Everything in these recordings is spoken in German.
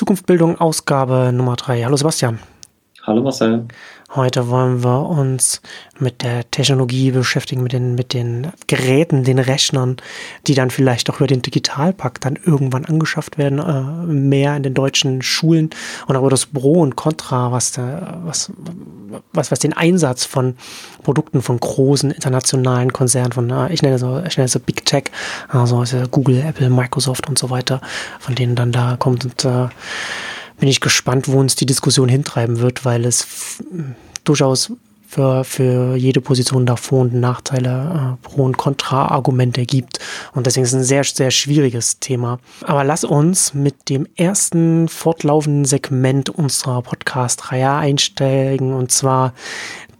Zukunftsbildung, Ausgabe Nummer 3. Hallo Sebastian. Hallo Marcel. Heute wollen wir uns mit der Technologie beschäftigen, mit den, mit den Geräten, den Rechnern, die dann vielleicht auch über den Digitalpakt dann irgendwann angeschafft werden, äh, mehr in den deutschen Schulen und auch über das Pro und Contra, was, da, was, was, was den Einsatz von Produkten von großen internationalen Konzernen, von, äh, ich nenne so, ich nenne so Big Tech, also Google, Apple, Microsoft und so weiter, von denen dann da kommt und äh, bin ich gespannt, wo uns die Diskussion hintreiben wird, weil es durchaus für, für jede Position da Vor- und Nachteile, äh, Pro- und Kontra-Argumente gibt. Und deswegen ist es ein sehr, sehr schwieriges Thema. Aber lass uns mit dem ersten fortlaufenden Segment unserer Podcast-Reihe einsteigen. Und zwar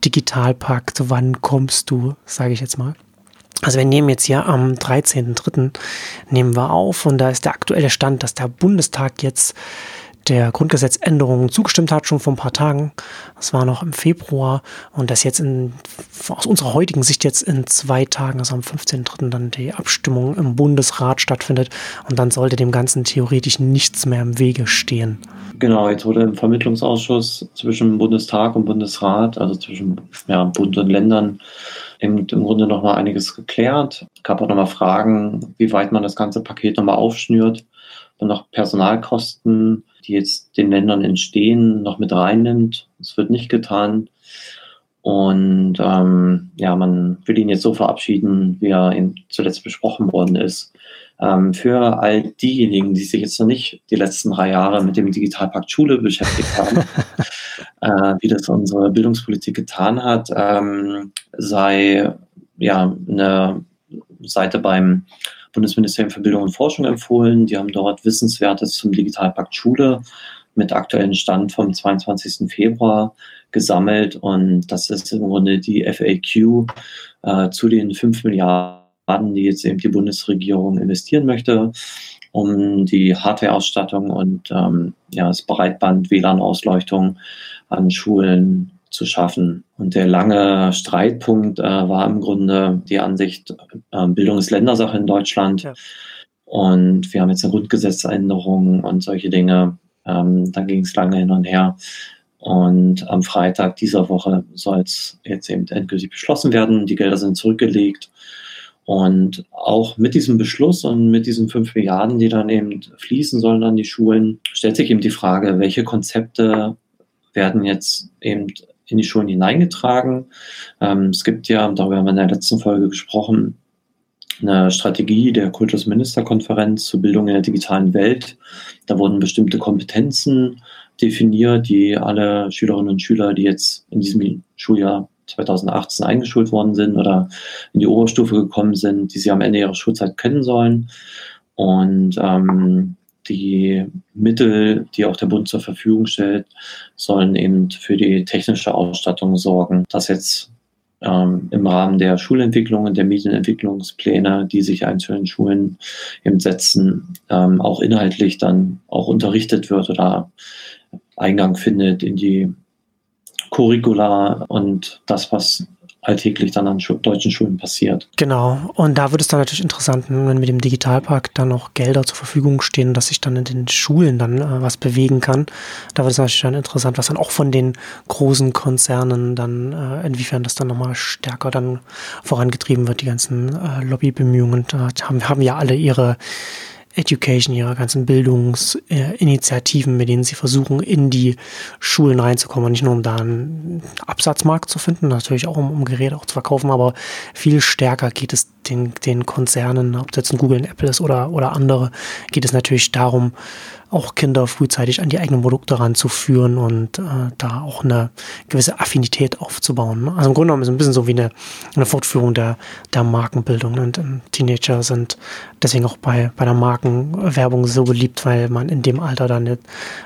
Digitalpakt. Wann kommst du, sage ich jetzt mal. Also wir nehmen jetzt hier am 13.03. nehmen wir auf und da ist der aktuelle Stand, dass der Bundestag jetzt der Grundgesetzänderung zugestimmt hat, schon vor ein paar Tagen. Das war noch im Februar und das jetzt in, aus unserer heutigen Sicht jetzt in zwei Tagen, also am 15.3. dann die Abstimmung im Bundesrat stattfindet und dann sollte dem Ganzen theoretisch nichts mehr im Wege stehen. Genau, jetzt wurde im Vermittlungsausschuss zwischen Bundestag und Bundesrat, also zwischen ja, Bund und Ländern, im, im Grunde nochmal einiges geklärt. Es gab auch nochmal Fragen, wie weit man das ganze Paket nochmal aufschnürt und noch Personalkosten die jetzt den Ländern entstehen, noch mit reinnimmt. Das wird nicht getan. Und ähm, ja, man will ihn jetzt so verabschieden, wie er zuletzt besprochen worden ist. Ähm, für all diejenigen, die sich jetzt noch nicht die letzten drei Jahre mit dem Digitalpakt Schule beschäftigt haben, äh, wie das unsere Bildungspolitik getan hat, ähm, sei ja eine Seite beim Bundesministerium für Bildung und Forschung empfohlen. Die haben dort Wissenswertes zum Digitalpakt Schule mit aktuellen Stand vom 22. Februar gesammelt. Und das ist im Grunde die FAQ äh, zu den 5 Milliarden, die jetzt eben die Bundesregierung investieren möchte, um die Hardwareausstattung und ähm, ja, das Breitband, WLAN-Ausleuchtung an Schulen zu schaffen. Und der lange Streitpunkt äh, war im Grunde die Ansicht, äh, Bildung ist Ländersache in Deutschland. Ja. Und wir haben jetzt eine Grundgesetzänderung und solche Dinge. Ähm, da ging es lange hin und her. Und am Freitag dieser Woche soll es jetzt eben endgültig beschlossen werden. Die Gelder sind zurückgelegt. Und auch mit diesem Beschluss und mit diesen fünf Milliarden, die dann eben fließen sollen an die Schulen, stellt sich eben die Frage, welche Konzepte werden jetzt eben in die Schulen hineingetragen. Ähm, es gibt ja, darüber haben wir in der letzten Folge gesprochen, eine Strategie der Kultusministerkonferenz zur Bildung in der digitalen Welt. Da wurden bestimmte Kompetenzen definiert, die alle Schülerinnen und Schüler, die jetzt in diesem Schuljahr 2018 eingeschult worden sind oder in die Oberstufe gekommen sind, die sie am Ende ihrer Schulzeit kennen sollen. Und ähm, die Mittel, die auch der Bund zur Verfügung stellt, sollen eben für die technische Ausstattung sorgen. Das jetzt ähm, im Rahmen der Schulentwicklung und der Medienentwicklungspläne, die sich einzelnen Schulen eben setzen, ähm, auch inhaltlich dann auch unterrichtet wird oder Eingang findet in die Curricula und das, was alltäglich dann an deutschen Schulen passiert. Genau. Und da wird es dann natürlich interessant, wenn mit dem Digitalpark dann noch Gelder zur Verfügung stehen, dass sich dann in den Schulen dann äh, was bewegen kann. Da wird es natürlich dann interessant, was dann auch von den großen Konzernen dann, äh, inwiefern das dann nochmal stärker dann vorangetrieben wird, die ganzen äh, Lobbybemühungen. Da haben, haben ja alle ihre Education, ihrer ganzen Bildungsinitiativen, mit denen sie versuchen, in die Schulen reinzukommen. Nicht nur um da einen Absatzmarkt zu finden, natürlich auch um, um Geräte auch zu verkaufen, aber viel stärker geht es den, den Konzernen, ob das jetzt ein Google, ein Apple ist oder, oder andere, geht es natürlich darum, auch Kinder frühzeitig an die eigenen Produkte ranzuführen und äh, da auch eine gewisse Affinität aufzubauen. Ne? Also im Grunde genommen ist es ein bisschen so wie eine, eine Fortführung der, der Markenbildung. Und ähm, Teenager sind deswegen auch bei, bei der Markenwerbung so beliebt, weil man in dem Alter dann,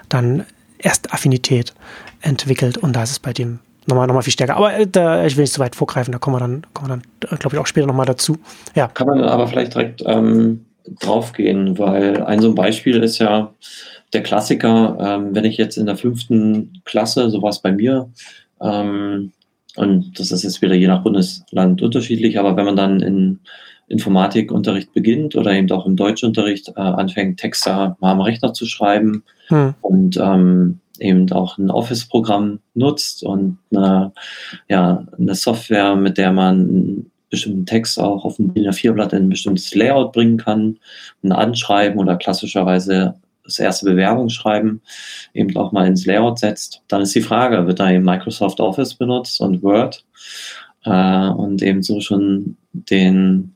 dann erst Affinität entwickelt und da ist es bei dem nochmal, nochmal viel stärker. Aber äh, da, ich will nicht so weit vorgreifen, da kommen wir dann, kommen wir dann, äh, glaube ich, auch später nochmal dazu. Ja. Kann man aber vielleicht direkt ähm, draufgehen, weil ein so ein Beispiel ist ja der Klassiker, ähm, wenn ich jetzt in der fünften Klasse, so war es bei mir, ähm, Und das ist jetzt wieder je nach Bundesland unterschiedlich, aber wenn man dann in Informatikunterricht beginnt oder eben auch im Deutschunterricht äh, anfängt, Texte am Rechner zu schreiben hm. und ähm, eben auch ein Office-Programm nutzt und eine, ja, eine Software, mit der man einen bestimmten Text auch auf ein DIN A4-Blatt in ein bestimmtes Layout bringen kann, ein Anschreiben oder klassischerweise das erste Bewerbungsschreiben eben auch mal ins Layout setzt. Dann ist die Frage, wird da eben Microsoft Office benutzt und Word äh, und eben so schon den,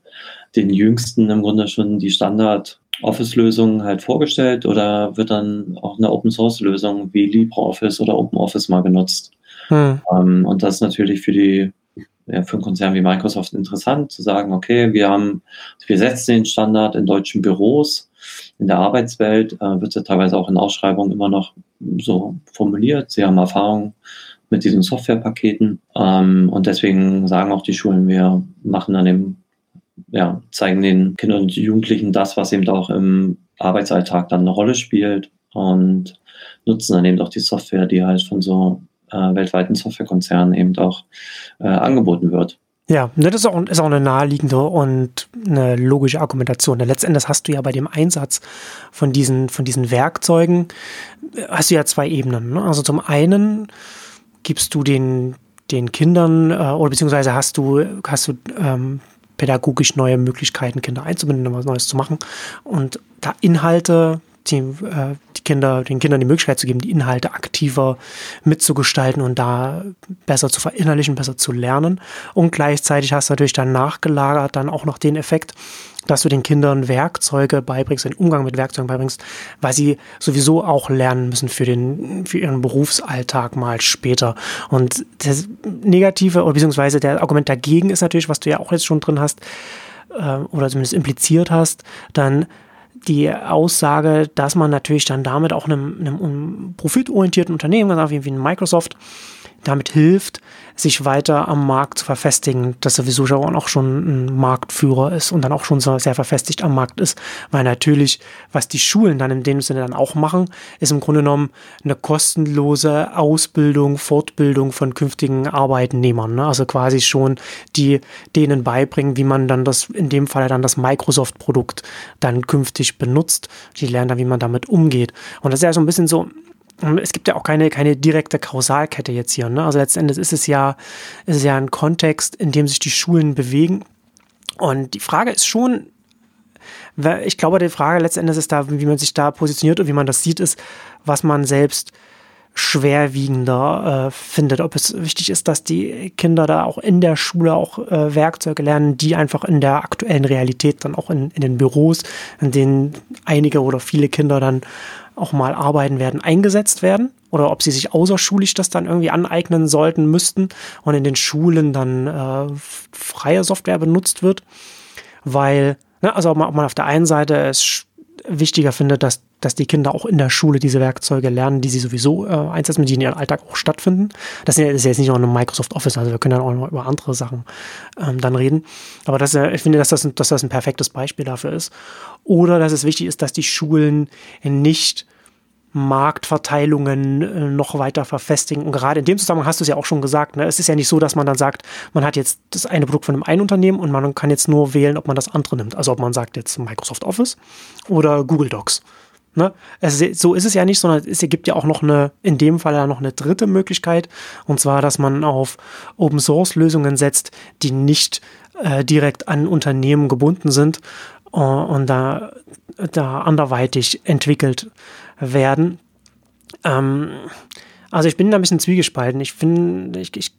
den jüngsten im Grunde schon die Standard Office-Lösung halt vorgestellt oder wird dann auch eine Open-Source-Lösung wie LibreOffice oder OpenOffice mal genutzt? Hm. Ähm, und das ist natürlich für die ja, für einen Konzern wie Microsoft interessant, zu sagen, okay, wir haben, wir setzen den Standard in deutschen Büros, in der Arbeitswelt äh, wird ja teilweise auch in Ausschreibungen immer noch so formuliert. Sie haben Erfahrung mit diesen Softwarepaketen ähm, und deswegen sagen auch die Schulen, wir machen dann eben, ja, zeigen den Kindern und Jugendlichen das, was eben auch im Arbeitsalltag dann eine Rolle spielt und nutzen dann eben auch die Software, die halt von so äh, weltweiten Softwarekonzernen eben auch äh, angeboten wird. Ja, ne, das ist auch, ist auch eine naheliegende und eine logische Argumentation. Denn letztendlich hast du ja bei dem Einsatz von diesen, von diesen Werkzeugen, äh, hast du ja zwei Ebenen. Ne? Also zum einen gibst du den, den Kindern äh, oder beziehungsweise hast du, hast du ähm, pädagogisch neue Möglichkeiten, Kinder einzubinden, was Neues zu machen und da Inhalte die, äh, die Kinder, den Kindern die Möglichkeit zu geben, die Inhalte aktiver mitzugestalten und da besser zu verinnerlichen, besser zu lernen. Und gleichzeitig hast du natürlich dann nachgelagert dann auch noch den Effekt, dass du den Kindern Werkzeuge beibringst, den Umgang mit Werkzeugen beibringst, weil sie sowieso auch lernen müssen für den, für ihren Berufsalltag mal später. Und das Negative, oder beziehungsweise der Argument dagegen ist natürlich, was du ja auch jetzt schon drin hast, äh, oder zumindest impliziert hast, dann die Aussage, dass man natürlich dann damit auch einem, einem profitorientierten Unternehmen, wie ein Microsoft, damit hilft, sich weiter am Markt zu verfestigen, dass sowieso schon auch schon ein Marktführer ist und dann auch schon sehr verfestigt am Markt ist, weil natürlich, was die Schulen dann in dem Sinne dann auch machen, ist im Grunde genommen eine kostenlose Ausbildung, Fortbildung von künftigen Arbeitnehmern, ne? also quasi schon die denen beibringen, wie man dann das, in dem Fall dann das Microsoft-Produkt dann künftig benutzt. Die lernen dann, wie man damit umgeht. Und das ist ja so ein bisschen so, es gibt ja auch keine, keine direkte Kausalkette jetzt hier. Ne? Also letzten Endes ist es ja, ist es ja ein Kontext, in dem sich die Schulen bewegen. Und die Frage ist schon, ich glaube, die Frage letzten Endes ist da, wie man sich da positioniert und wie man das sieht, ist, was man selbst schwerwiegender äh, findet. Ob es wichtig ist, dass die Kinder da auch in der Schule auch äh, Werkzeuge lernen, die einfach in der aktuellen Realität dann auch in, in den Büros, in denen einige oder viele Kinder dann auch mal arbeiten werden, eingesetzt werden oder ob sie sich außerschulisch das dann irgendwie aneignen sollten, müssten und in den Schulen dann äh, freie Software benutzt wird, weil, ne, also ob man, ob man auf der einen Seite es wichtiger findet, dass, dass die Kinder auch in der Schule diese Werkzeuge lernen, die sie sowieso äh, einsetzen, die in ihrem Alltag auch stattfinden. Das ist jetzt nicht nur ein Microsoft Office, also wir können dann auch noch über andere Sachen ähm, dann reden. Aber das, äh, ich finde, dass das, dass das ein perfektes Beispiel dafür ist. Oder dass es wichtig ist, dass die Schulen nicht Marktverteilungen äh, noch weiter verfestigen. Und gerade in dem Zusammenhang hast du es ja auch schon gesagt, ne? es ist ja nicht so, dass man dann sagt, man hat jetzt das eine Produkt von einem einen Unternehmen und man kann jetzt nur wählen, ob man das andere nimmt. Also ob man sagt jetzt Microsoft Office oder Google Docs. Ne? Also so ist es ja nicht, sondern es gibt ja auch noch eine, in dem Fall ja noch eine dritte Möglichkeit, und zwar, dass man auf Open Source Lösungen setzt, die nicht äh, direkt an Unternehmen gebunden sind uh, und da, da anderweitig entwickelt werden. Ähm, also ich bin da ein bisschen zwiegespalten. Ich finde, ich, ich,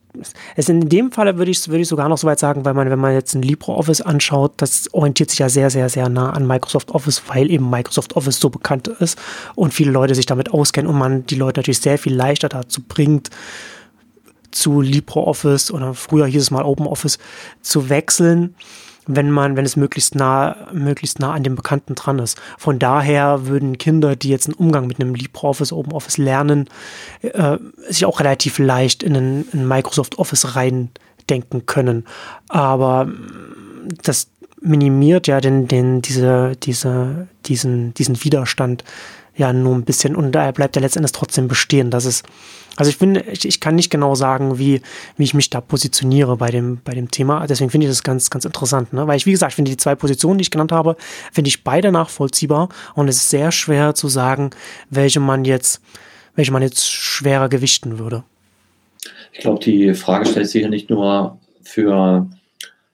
es in dem Fall würde ich, würde ich sogar noch so weit sagen, weil man, wenn man jetzt ein LibreOffice anschaut, das orientiert sich ja sehr, sehr, sehr nah an Microsoft Office, weil eben Microsoft Office so bekannt ist und viele Leute sich damit auskennen und man die Leute natürlich sehr viel leichter dazu bringt, zu LibreOffice oder früher hieß es mal OpenOffice zu wechseln wenn man, wenn es möglichst nah, möglichst nah an dem Bekannten dran ist. Von daher würden Kinder, die jetzt einen Umgang mit einem LibreOffice, OpenOffice lernen, äh, sich auch relativ leicht in ein, in Microsoft Office reindenken können. Aber das minimiert ja den, den, diese, diese, diesen, diesen Widerstand ja nur ein bisschen und da bleibt er letztendlich trotzdem bestehen. Das ist, also ich finde, ich, ich kann nicht genau sagen, wie, wie ich mich da positioniere bei dem, bei dem Thema. Deswegen finde ich das ganz, ganz interessant, ne? Weil ich, wie gesagt, finde die zwei Positionen, die ich genannt habe, finde ich beide nachvollziehbar und es ist sehr schwer zu sagen, welche man jetzt, welche man jetzt schwerer gewichten würde. Ich glaube, die Frage stellt sich ja nicht nur für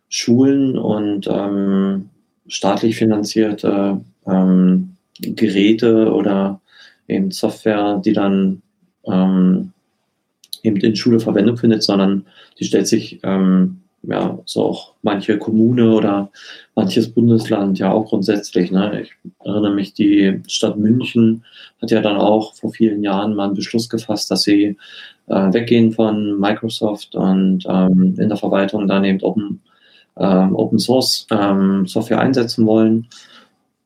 Schulen und ähm, staatlich finanzierte ähm, Geräte oder eben Software, die dann ähm, eben in Schule Verwendung findet, sondern die stellt sich ähm, ja so auch manche Kommune oder manches Bundesland ja auch grundsätzlich. Ne? Ich erinnere mich, die Stadt München hat ja dann auch vor vielen Jahren mal einen Beschluss gefasst, dass sie äh, weggehen von Microsoft und ähm, in der Verwaltung dann eben Open, ähm, Open Source ähm, Software einsetzen wollen,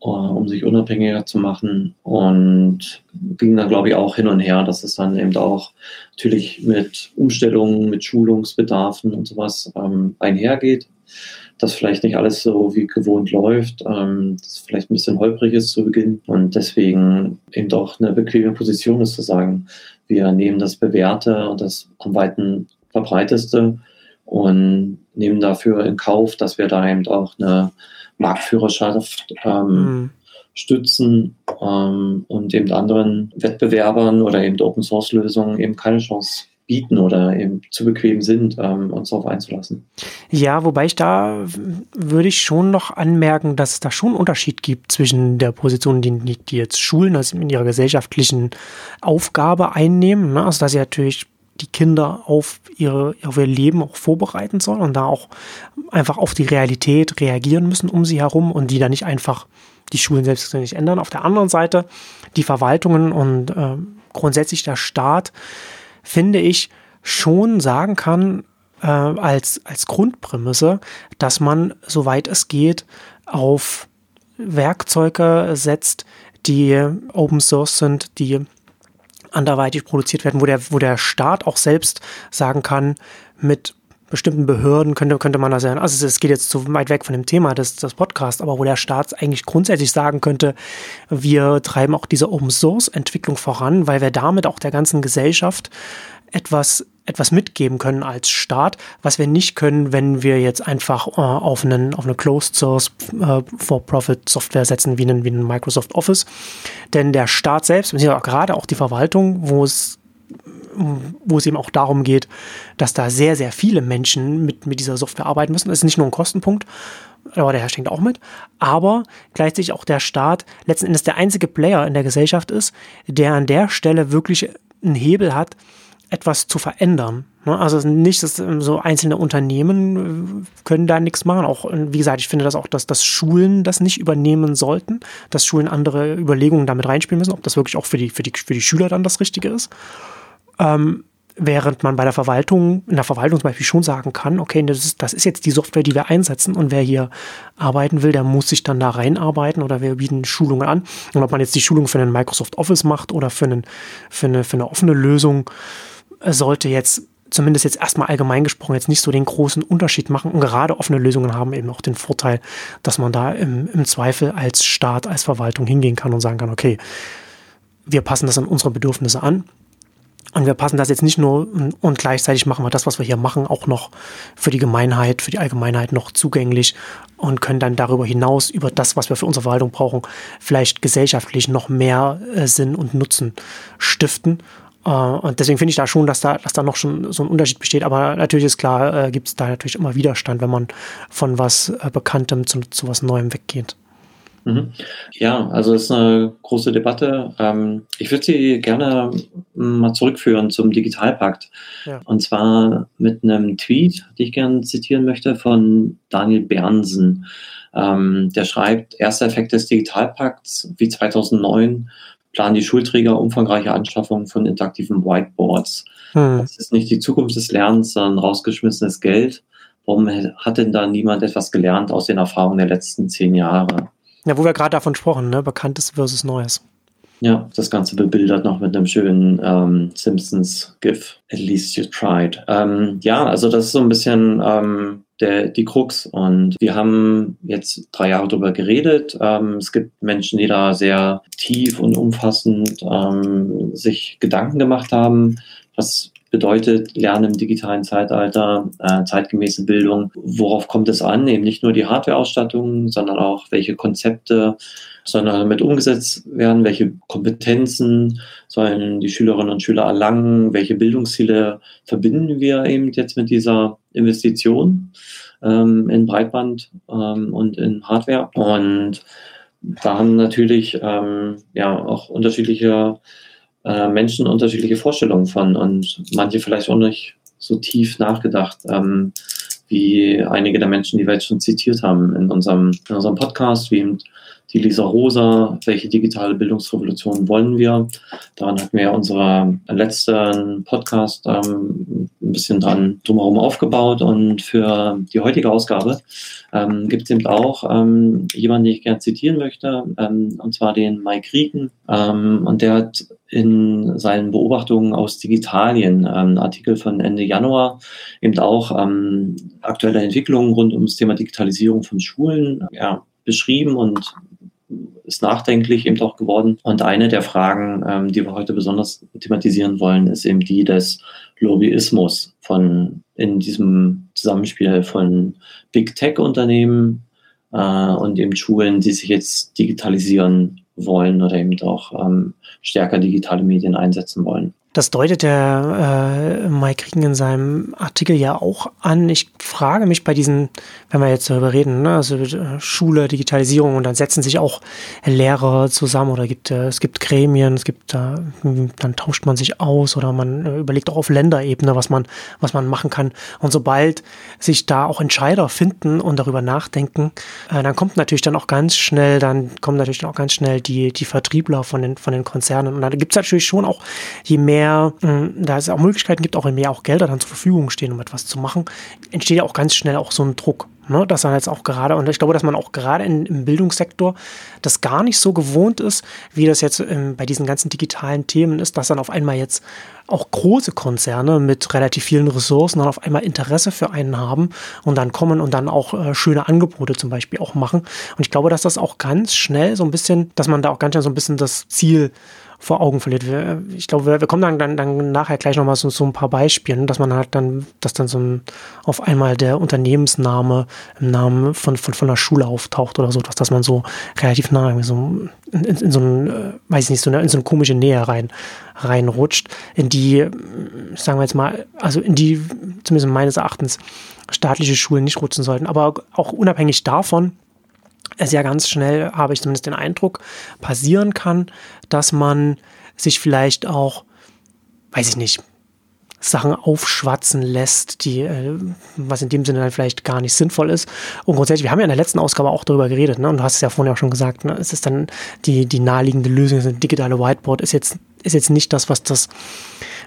um sich unabhängiger zu machen. Und ging dann, glaube ich, auch hin und her, dass es dann eben auch natürlich mit Umstellungen, mit Schulungsbedarfen und sowas ähm, einhergeht dass vielleicht nicht alles so wie gewohnt läuft, ähm, dass vielleicht ein bisschen holprig ist zu Beginn und deswegen eben doch eine bequeme Position ist zu sagen, wir nehmen das Bewährte und das am weiten verbreiteste und nehmen dafür in Kauf, dass wir da eben auch eine Marktführerschaft ähm, mhm. stützen ähm, und eben anderen Wettbewerbern oder eben Open Source Lösungen eben keine Chance bieten oder eben zu bequem sind, ähm, uns darauf einzulassen. Ja, wobei ich da würde ich schon noch anmerken, dass es da schon einen Unterschied gibt zwischen der Position, die, die jetzt Schulen also in ihrer gesellschaftlichen Aufgabe einnehmen, ne? also dass sie natürlich die Kinder auf, ihre, auf ihr Leben auch vorbereiten sollen und da auch einfach auf die Realität reagieren müssen um sie herum und die da nicht einfach die Schulen selbstverständlich ändern. Auf der anderen Seite die Verwaltungen und äh, grundsätzlich der Staat finde ich, schon sagen kann, äh, als, als Grundprämisse, dass man, soweit es geht, auf Werkzeuge setzt, die Open Source sind, die anderweitig produziert werden, wo der, wo der Staat auch selbst sagen kann, mit bestimmten Behörden könnte, könnte man das ja, also es geht jetzt zu weit weg von dem Thema des, des Podcasts, aber wo der Staat eigentlich grundsätzlich sagen könnte, wir treiben auch diese Open Source Entwicklung voran, weil wir damit auch der ganzen Gesellschaft etwas etwas mitgeben können als Staat, was wir nicht können, wenn wir jetzt einfach äh, auf, einen, auf eine Closed Source äh, For-Profit Software setzen, wie einen, wie einen Microsoft Office. Denn der Staat selbst, gerade auch die Verwaltung, wo es wo es eben auch darum geht, dass da sehr, sehr viele Menschen mit, mit dieser Software arbeiten müssen. Das ist nicht nur ein Kostenpunkt, aber der Herr schenkt auch mit. Aber gleichzeitig auch der Staat letzten Endes der einzige Player in der Gesellschaft ist, der an der Stelle wirklich einen Hebel hat, etwas zu verändern. Ne? Also nicht, dass ähm, so einzelne Unternehmen äh, können da nichts machen. Auch, wie gesagt, ich finde das auch, dass, dass Schulen das nicht übernehmen sollten, dass Schulen andere Überlegungen damit reinspielen müssen, ob das wirklich auch für die, für die, für die Schüler dann das Richtige ist. Ähm, während man bei der Verwaltung, in der Verwaltung zum Beispiel schon sagen kann, okay, das ist, das ist jetzt die Software, die wir einsetzen und wer hier arbeiten will, der muss sich dann da reinarbeiten oder wir bieten Schulungen an. Und ob man jetzt die Schulung für einen Microsoft Office macht oder für, einen, für, eine, für eine offene Lösung, sollte jetzt zumindest jetzt erstmal allgemein gesprochen jetzt nicht so den großen Unterschied machen. Und gerade offene Lösungen haben eben auch den Vorteil, dass man da im, im Zweifel als Staat, als Verwaltung hingehen kann und sagen kann, okay, wir passen das an unsere Bedürfnisse an und wir passen das jetzt nicht nur und gleichzeitig machen wir das, was wir hier machen, auch noch für die Gemeinheit, für die Allgemeinheit noch zugänglich und können dann darüber hinaus über das, was wir für unsere Verwaltung brauchen, vielleicht gesellschaftlich noch mehr äh, Sinn und Nutzen stiften. Äh, und deswegen finde ich da schon, dass da, dass da noch schon so ein Unterschied besteht. Aber natürlich ist klar, äh, gibt es da natürlich immer Widerstand, wenn man von was äh, Bekanntem zu, zu was Neuem weggeht. Mhm. Ja, also es ist eine große Debatte. Ähm, ich würde Sie gerne mal zurückführen zum Digitalpakt. Ja. Und zwar mit einem Tweet, den ich gerne zitieren möchte, von Daniel Bernsen. Ähm, der schreibt, erster Effekt des Digitalpakts, wie 2009 planen die Schulträger umfangreiche Anschaffungen von interaktiven Whiteboards. Hm. Das ist nicht die Zukunft des Lernens, sondern rausgeschmissenes Geld. Warum hat denn da niemand etwas gelernt aus den Erfahrungen der letzten zehn Jahre? Ja, wo wir gerade davon sprachen, ne? Bekanntes versus Neues. Ja, das Ganze bebildert noch mit einem schönen ähm, Simpsons-GIF. At least you tried. Ähm, ja, also das ist so ein bisschen ähm, der, die Krux. Und wir haben jetzt drei Jahre darüber geredet. Ähm, es gibt Menschen, die da sehr tief und umfassend ähm, sich Gedanken gemacht haben, was bedeutet Lernen im digitalen Zeitalter, äh, zeitgemäße Bildung. Worauf kommt es an? Eben nicht nur die Hardwareausstattung, sondern auch welche Konzepte sollen damit umgesetzt werden, welche Kompetenzen sollen die Schülerinnen und Schüler erlangen, welche Bildungsziele verbinden wir eben jetzt mit dieser Investition ähm, in Breitband ähm, und in Hardware. Und da haben natürlich ähm, ja auch unterschiedliche äh, Menschen unterschiedliche Vorstellungen von und manche vielleicht auch nicht so tief nachgedacht, ähm, wie einige der Menschen, die wir jetzt schon zitiert haben in unserem, in unserem Podcast, wie die Lisa Rosa, welche digitale Bildungsrevolution wollen wir? Daran hatten wir ja unseren letzten Podcast ähm, ein bisschen dran drumherum aufgebaut und für die heutige Ausgabe ähm, gibt es eben auch ähm, jemanden, den ich gerne zitieren möchte, ähm, und zwar den Mike Rieken. Ähm, und der hat in seinen Beobachtungen aus Digitalien, ähm, Artikel von Ende Januar, eben auch ähm, aktuelle Entwicklungen rund ums Thema Digitalisierung von Schulen ja, beschrieben und ist nachdenklich eben auch geworden. Und eine der Fragen, ähm, die wir heute besonders thematisieren wollen, ist eben die des Lobbyismus von in diesem Zusammenspiel von Big Tech Unternehmen äh, und eben Schulen, die sich jetzt digitalisieren wollen oder eben auch ähm, stärker digitale Medien einsetzen wollen. Das deutet der äh, Mike Kriegen in seinem Artikel ja auch an. Ich frage mich bei diesen, wenn wir jetzt darüber reden, ne, also äh, Schule, Digitalisierung und dann setzen sich auch Lehrer zusammen oder gibt äh, es gibt Gremien, es gibt äh, dann tauscht man sich aus oder man äh, überlegt auch auf Länderebene, was man was man machen kann. Und sobald sich da auch Entscheider finden und darüber nachdenken, äh, dann kommt natürlich dann auch ganz schnell, dann kommen natürlich dann auch ganz schnell die die Vertriebler von den von den Konzernen und da gibt es natürlich schon auch je mehr mehr, hm, da es auch Möglichkeiten gibt, auch wenn mehr auch Gelder dann zur Verfügung stehen, um etwas zu machen, entsteht ja auch ganz schnell auch so ein Druck. Ne, dass dann jetzt auch gerade, und ich glaube, dass man auch gerade in, im Bildungssektor das gar nicht so gewohnt ist, wie das jetzt ähm, bei diesen ganzen digitalen Themen ist, dass dann auf einmal jetzt auch große Konzerne mit relativ vielen Ressourcen dann auf einmal Interesse für einen haben und dann kommen und dann auch äh, schöne Angebote zum Beispiel auch machen. Und ich glaube, dass das auch ganz schnell so ein bisschen, dass man da auch ganz schnell so ein bisschen das Ziel vor Augen verliert. Wir, ich glaube, wir, wir, kommen dann, dann, dann nachher gleich nochmal so, so ein paar Beispiele, dass man halt dann, dass dann so ein, auf einmal der Unternehmensname im Namen von, von, von der Schule auftaucht oder so, dass, dass man so relativ nah so in, in, in so ein, äh, weiß ich nicht, so eine, in so eine komische Nähe rein, reinrutscht, in die, sagen wir jetzt mal, also in die, zumindest meines Erachtens, staatliche Schulen nicht rutschen sollten. Aber auch unabhängig davon, ja ganz schnell, habe ich zumindest den Eindruck, passieren kann, dass man sich vielleicht auch, weiß ich nicht, Sachen aufschwatzen lässt, die, äh, was in dem Sinne dann vielleicht gar nicht sinnvoll ist. Und grundsätzlich, wir haben ja in der letzten Ausgabe auch darüber geredet, ne? und du hast es ja vorhin auch schon gesagt, ne? es ist dann die, die naheliegende Lösung, das digitale Whiteboard ist jetzt, ist jetzt nicht das, was das,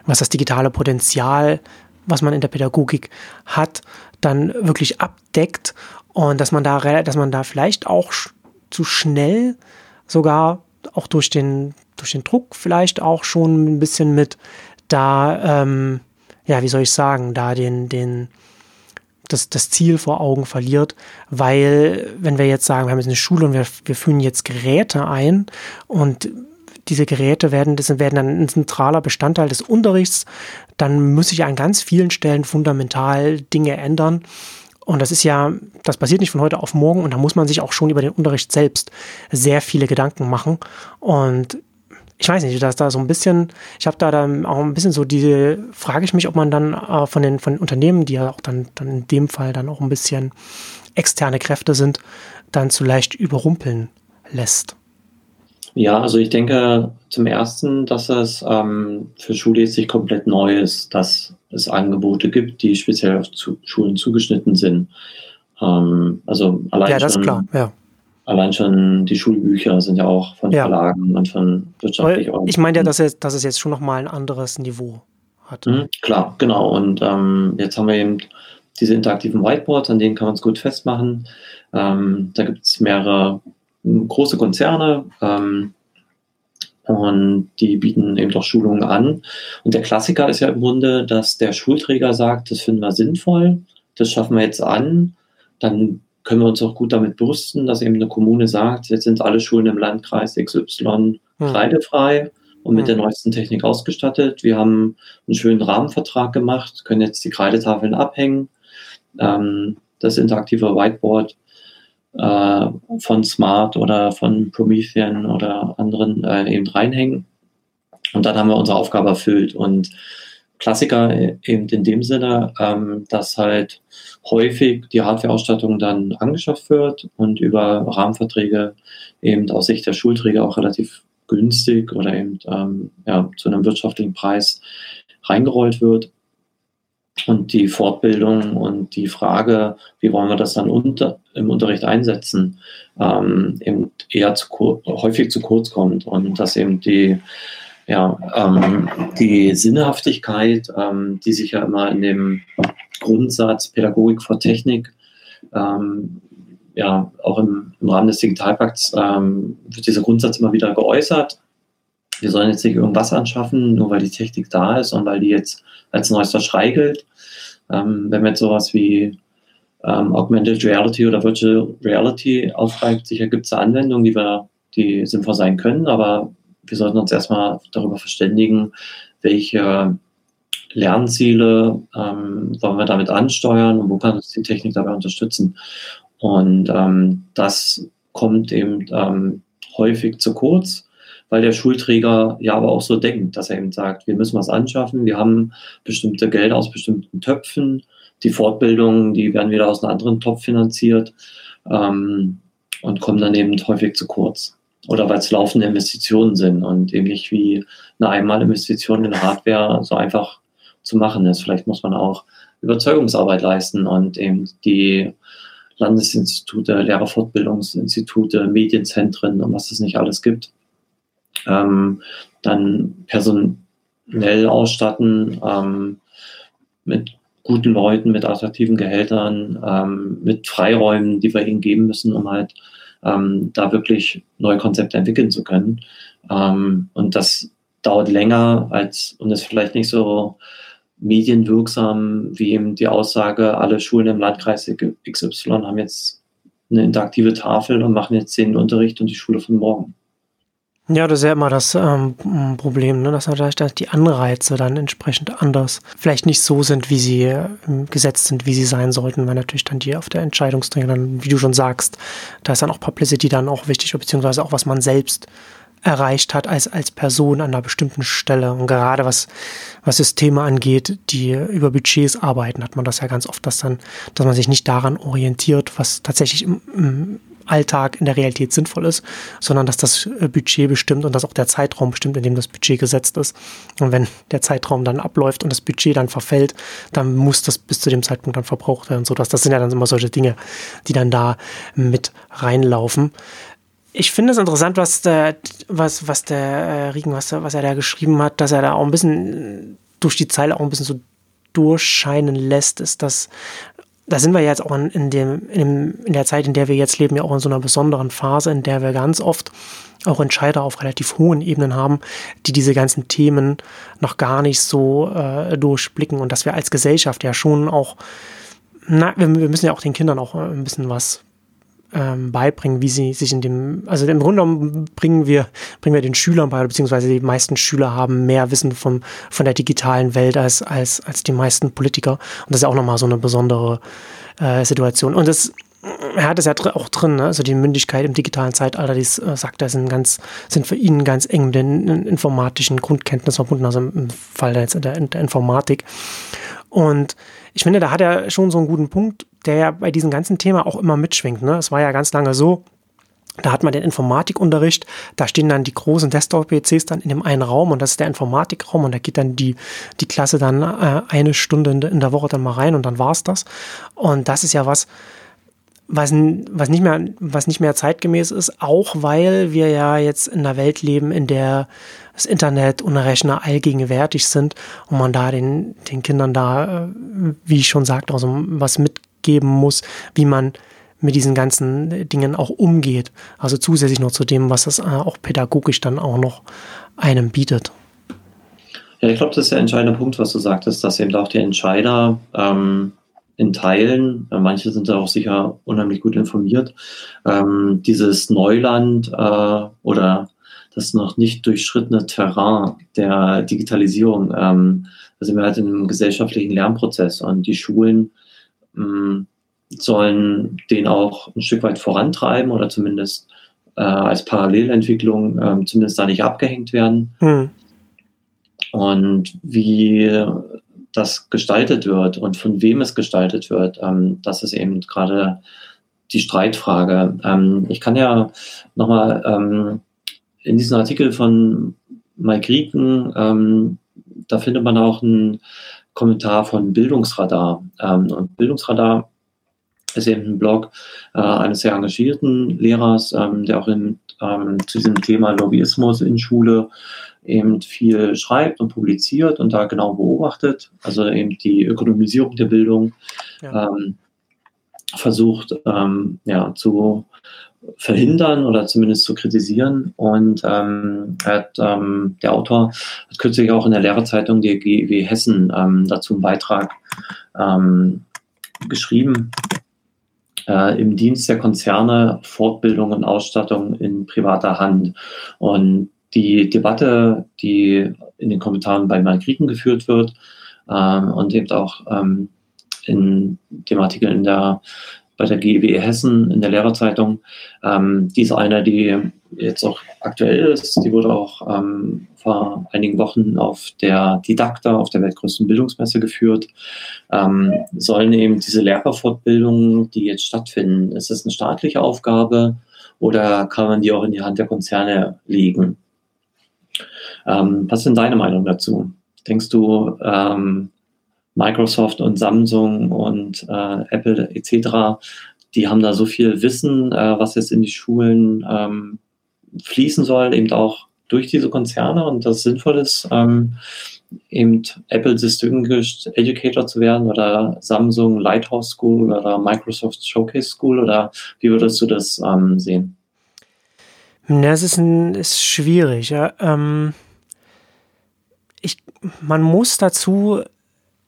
was das digitale Potenzial, was man in der Pädagogik hat, dann wirklich abdeckt und dass man da, dass man da vielleicht auch zu schnell sogar auch durch den, durch den Druck vielleicht auch schon ein bisschen mit da, ähm, ja, wie soll ich sagen, da den, den, das, das Ziel vor Augen verliert, weil wenn wir jetzt sagen, wir haben jetzt eine Schule und wir, wir führen jetzt Geräte ein und diese Geräte werden, das werden dann ein zentraler Bestandteil des Unterrichts, dann muss sich an ganz vielen Stellen fundamental Dinge ändern und das ist ja, das passiert nicht von heute auf morgen und da muss man sich auch schon über den Unterricht selbst sehr viele Gedanken machen. Und ich weiß nicht, dass da so ein bisschen, ich habe da dann auch ein bisschen so diese, frage ich mich, ob man dann äh, von den von den Unternehmen, die ja auch dann, dann in dem Fall dann auch ein bisschen externe Kräfte sind, dann zu leicht überrumpeln lässt. Ja, also ich denke zum ersten, dass es ähm, für Schule jetzt nicht komplett neu ist, dass es Angebote gibt, die speziell auf zu Schulen zugeschnitten sind. Ähm, also allein ja, das schon, ist klar, ja. Allein schon die Schulbücher sind ja auch von ja. Verlagen und von wirtschaftlich. Ich meine ja, dass es, dass es jetzt schon nochmal ein anderes Niveau hat. Mhm, klar, genau. Und ähm, jetzt haben wir eben diese interaktiven Whiteboards, an denen kann man es gut festmachen. Ähm, da gibt es mehrere große Konzerne, ähm, Und die bieten eben doch Schulungen an. Und der Klassiker ist ja im Grunde, dass der Schulträger sagt, das finden wir sinnvoll, das schaffen wir jetzt an. Dann können wir uns auch gut damit brüsten, dass eben eine Kommune sagt, jetzt sind alle Schulen im Landkreis XY hm. kreidefrei und mit der hm. neuesten Technik ausgestattet. Wir haben einen schönen Rahmenvertrag gemacht, können jetzt die Kreidetafeln abhängen. Ähm, das interaktive Whiteboard äh, von Smart oder von Promethean oder anderen äh, eben reinhängen. Und dann haben wir unsere Aufgabe erfüllt. Und Klassiker eben in dem Sinne, ähm, dass halt häufig die Hardware-Ausstattung dann angeschafft wird und über Rahmenverträge eben aus Sicht der Schulträger auch relativ günstig oder eben ähm, ja, zu einem wirtschaftlichen Preis reingerollt wird. Und die Fortbildung und die Frage, wie wollen wir das dann unter, im Unterricht einsetzen, ähm, eben eher zu häufig zu kurz kommt und dass eben die, ja, ähm, die Sinnhaftigkeit, ähm, die sich ja immer in dem Grundsatz Pädagogik vor Technik, ähm, ja, auch im, im, Rahmen des Digitalpakts ähm, wird dieser Grundsatz immer wieder geäußert. Wir sollen jetzt nicht irgendwas anschaffen, nur weil die Technik da ist und weil die jetzt als neuester Schrei gilt. Ähm, wenn man jetzt sowas wie ähm, Augmented Reality oder Virtual Reality aufgreift, sicher gibt es Anwendungen, die wir, die sinnvoll sein können, aber wir sollten uns erstmal darüber verständigen, welche Lernziele ähm, wollen wir damit ansteuern und wo kann uns die Technik dabei unterstützen. Und ähm, das kommt eben ähm, häufig zu kurz weil der Schulträger ja aber auch so denkt, dass er eben sagt, wir müssen was anschaffen, wir haben bestimmte Gelder aus bestimmten Töpfen, die Fortbildungen, die werden wieder aus einem anderen Topf finanziert ähm, und kommen dann eben häufig zu kurz. Oder weil es laufende Investitionen sind und eben nicht wie eine Einmalinvestition in Hardware so einfach zu machen ist. Vielleicht muss man auch Überzeugungsarbeit leisten und eben die Landesinstitute, Lehrerfortbildungsinstitute, Medienzentren und was es nicht alles gibt, ähm, dann personell ausstatten ähm, mit guten Leuten, mit attraktiven Gehältern, ähm, mit Freiräumen, die wir ihnen geben müssen, um halt ähm, da wirklich neue Konzepte entwickeln zu können. Ähm, und das dauert länger als, und ist vielleicht nicht so medienwirksam wie eben die Aussage, alle Schulen im Landkreis XY haben jetzt eine interaktive Tafel und machen jetzt den Unterricht und die Schule von morgen. Ja, das ist ja immer das ähm, Problem, ne? dass natürlich die Anreize dann entsprechend anders vielleicht nicht so sind, wie sie äh, gesetzt sind, wie sie sein sollten, weil natürlich dann die auf der Entscheidungsträger dann, wie du schon sagst, da ist dann auch Publicity dann auch wichtig, beziehungsweise auch was man selbst erreicht hat als, als Person an einer bestimmten Stelle. Und gerade was, was Systeme angeht, die über Budgets arbeiten, hat man das ja ganz oft, dass dann, dass man sich nicht daran orientiert, was tatsächlich im, im Alltag in der Realität sinnvoll ist, sondern dass das äh, Budget bestimmt und dass auch der Zeitraum bestimmt, in dem das Budget gesetzt ist. Und wenn der Zeitraum dann abläuft und das Budget dann verfällt, dann muss das bis zu dem Zeitpunkt dann verbraucht werden. So das sind ja dann immer solche Dinge, die dann da mit reinlaufen. Ich finde es interessant, was der, was, was der äh, Riegen, was, was er da geschrieben hat, dass er da auch ein bisschen durch die Zeile auch ein bisschen so durchscheinen lässt, ist, dass da sind wir jetzt auch in, in, dem, in, dem, in der Zeit, in der wir jetzt leben, ja auch in so einer besonderen Phase, in der wir ganz oft auch Entscheider auf relativ hohen Ebenen haben, die diese ganzen Themen noch gar nicht so äh, durchblicken und dass wir als Gesellschaft ja schon auch, na, wir, wir müssen ja auch den Kindern auch ein bisschen was ähm, beibringen, wie sie sich in dem, also im Grunde genommen bringen wir, bringen wir den Schülern bei, beziehungsweise die meisten Schüler haben mehr Wissen vom, von der digitalen Welt als, als, als die meisten Politiker. Und das ist ja auch nochmal so eine besondere äh, Situation. Und das, er hat es ja auch drin, ne? also die Mündigkeit im digitalen Zeitalter, die äh, sagt er, sind ganz, sind für ihn ganz eng mit den informatischen Grundkenntnissen verbunden, also im Fall der, der, der Informatik. Und ich finde, da hat er schon so einen guten Punkt, der ja bei diesem ganzen Thema auch immer mitschwingt. Ne? Es war ja ganz lange so, da hat man den Informatikunterricht, da stehen dann die großen Desktop-PCs dann in dem einen Raum und das ist der Informatikraum und da geht dann die, die Klasse dann äh, eine Stunde in der Woche dann mal rein und dann war's das. Und das ist ja was, was, was, nicht mehr, was nicht mehr zeitgemäß ist, auch weil wir ja jetzt in einer Welt leben, in der das Internet und Rechner allgegenwärtig sind und man da den, den Kindern da, äh, wie ich schon sagte, auch so was mitgeben muss, wie man mit diesen ganzen Dingen auch umgeht. Also zusätzlich noch zu dem, was es äh, auch pädagogisch dann auch noch einem bietet. Ja, ich glaube, das ist der entscheidende Punkt, was du sagtest, dass eben auch die Entscheider ähm, in Teilen, äh, manche sind da auch sicher unheimlich gut informiert, ähm, dieses Neuland äh, oder das noch nicht durchschrittene Terrain der Digitalisierung, ähm, da sind wir halt in einem gesellschaftlichen Lernprozess und die Schulen mh, mm, sollen den auch ein Stück weit vorantreiben oder zumindest äh, als Parallelentwicklung äh, zumindest da nicht abgehängt werden. Mhm. Und wie das gestaltet wird und von wem es gestaltet wird, ähm, das ist eben gerade die Streitfrage. Ähm, ich kann ja nochmal ähm, in diesem Artikel von Mike Rieken, ähm, da findet man auch einen Kommentar von Bildungsradar. Ähm, und Bildungsradar ist eben ein Blog äh, eines sehr engagierten Lehrers, ähm, der auch in, ähm, zu diesem Thema Lobbyismus in Schule eben viel schreibt und publiziert und da genau beobachtet, also eben die Ökonomisierung der Bildung ja. ähm, versucht ähm, ja, zu verhindern oder zumindest zu kritisieren. Und ähm, hat, ähm, der Autor hat kürzlich auch in der Lehrerzeitung der GW Hessen ähm, dazu einen Beitrag ähm, geschrieben. Äh, Im Dienst der Konzerne Fortbildung und Ausstattung in privater Hand. Und die Debatte, die in den Kommentaren bei Malkriegen geführt wird ähm, und eben auch ähm, in dem Artikel in der, bei der GEW Hessen in der Lehrerzeitung, ähm, die ist eine, die jetzt auch aktuell ist. Die wurde auch ähm, vor einigen Wochen auf der Didakta, auf der weltgrößten Bildungsmesse geführt. Ähm, sollen eben diese Lehrerfortbildungen, die jetzt stattfinden, ist das eine staatliche Aufgabe oder kann man die auch in die Hand der Konzerne legen? Ähm, was ist denn deine Meinung dazu? Denkst du, ähm, Microsoft und Samsung und äh, Apple etc., die haben da so viel Wissen, äh, was jetzt in die Schulen ähm, fließen soll, eben auch durch diese Konzerne und das sinnvoll ist, ähm, eben Apple Distinguished Educator zu werden oder Samsung Lighthouse School oder Microsoft Showcase School oder wie würdest du das ähm, sehen? Ja, es ist, ein, ist schwierig. Ja. Ähm, ich, man muss dazu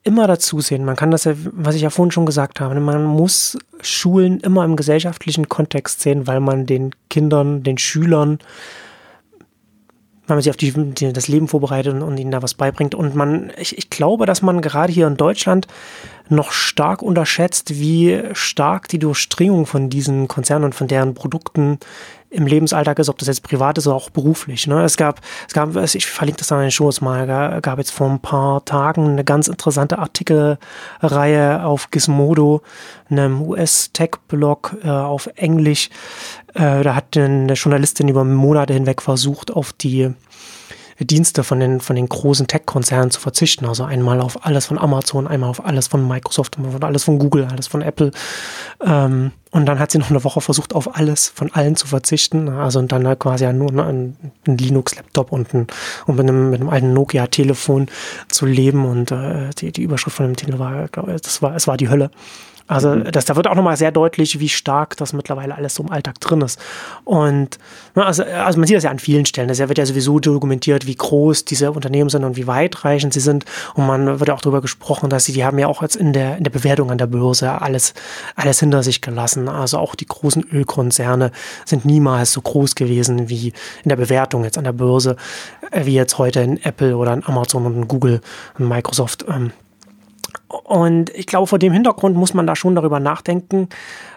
immer dazu sehen. Man kann das ja, was ich ja vorhin schon gesagt habe, man muss Schulen immer im gesellschaftlichen Kontext sehen, weil man den Kindern, den Schülern wenn man sich auf die, das Leben vorbereitet und, und ihnen da was beibringt. Und man, ich, ich glaube, dass man gerade hier in Deutschland noch stark unterschätzt, wie stark die Durchdringung von diesen Konzernen und von deren Produkten im Lebensalltag ist, ob das jetzt privat ist oder auch beruflich. Ne? Es gab, es gab, ich verlinke das an den Shows mal, gab jetzt vor ein paar Tagen eine ganz interessante Artikelreihe auf Gizmodo, einem US-Tech-Blog äh, auf Englisch. Äh, da hat eine Journalistin über Monate hinweg versucht, auf die Dienste von den, von den großen Tech-Konzernen zu verzichten. Also einmal auf alles von Amazon, einmal auf alles von Microsoft, alles von Google, alles von Apple. Ähm, und dann hat sie noch eine Woche versucht, auf alles von allen zu verzichten. Also und dann halt quasi nur ein, ein Linux-Laptop und, ein, und mit, einem, mit einem alten Nokia-Telefon zu leben. Und äh, die, die Überschrift von dem Titel war, das war, es war die Hölle. Also mhm. das, da wird auch nochmal sehr deutlich, wie stark das mittlerweile alles so im Alltag drin ist. Und ne, also, also man sieht das ja an vielen Stellen. Das wird ja sowieso dokumentiert, wie groß diese Unternehmen sind und wie weitreichend sie sind. Und man wird ja auch darüber gesprochen, dass sie, die haben ja auch jetzt in der, in der Bewertung an der Börse alles, alles hinter sich gelassen. Also auch die großen Ölkonzerne sind niemals so groß gewesen wie in der Bewertung jetzt an der Börse, äh, wie jetzt heute in Apple oder in Amazon und in Google und Microsoft. Ähm, und ich glaube, vor dem Hintergrund muss man da schon darüber nachdenken,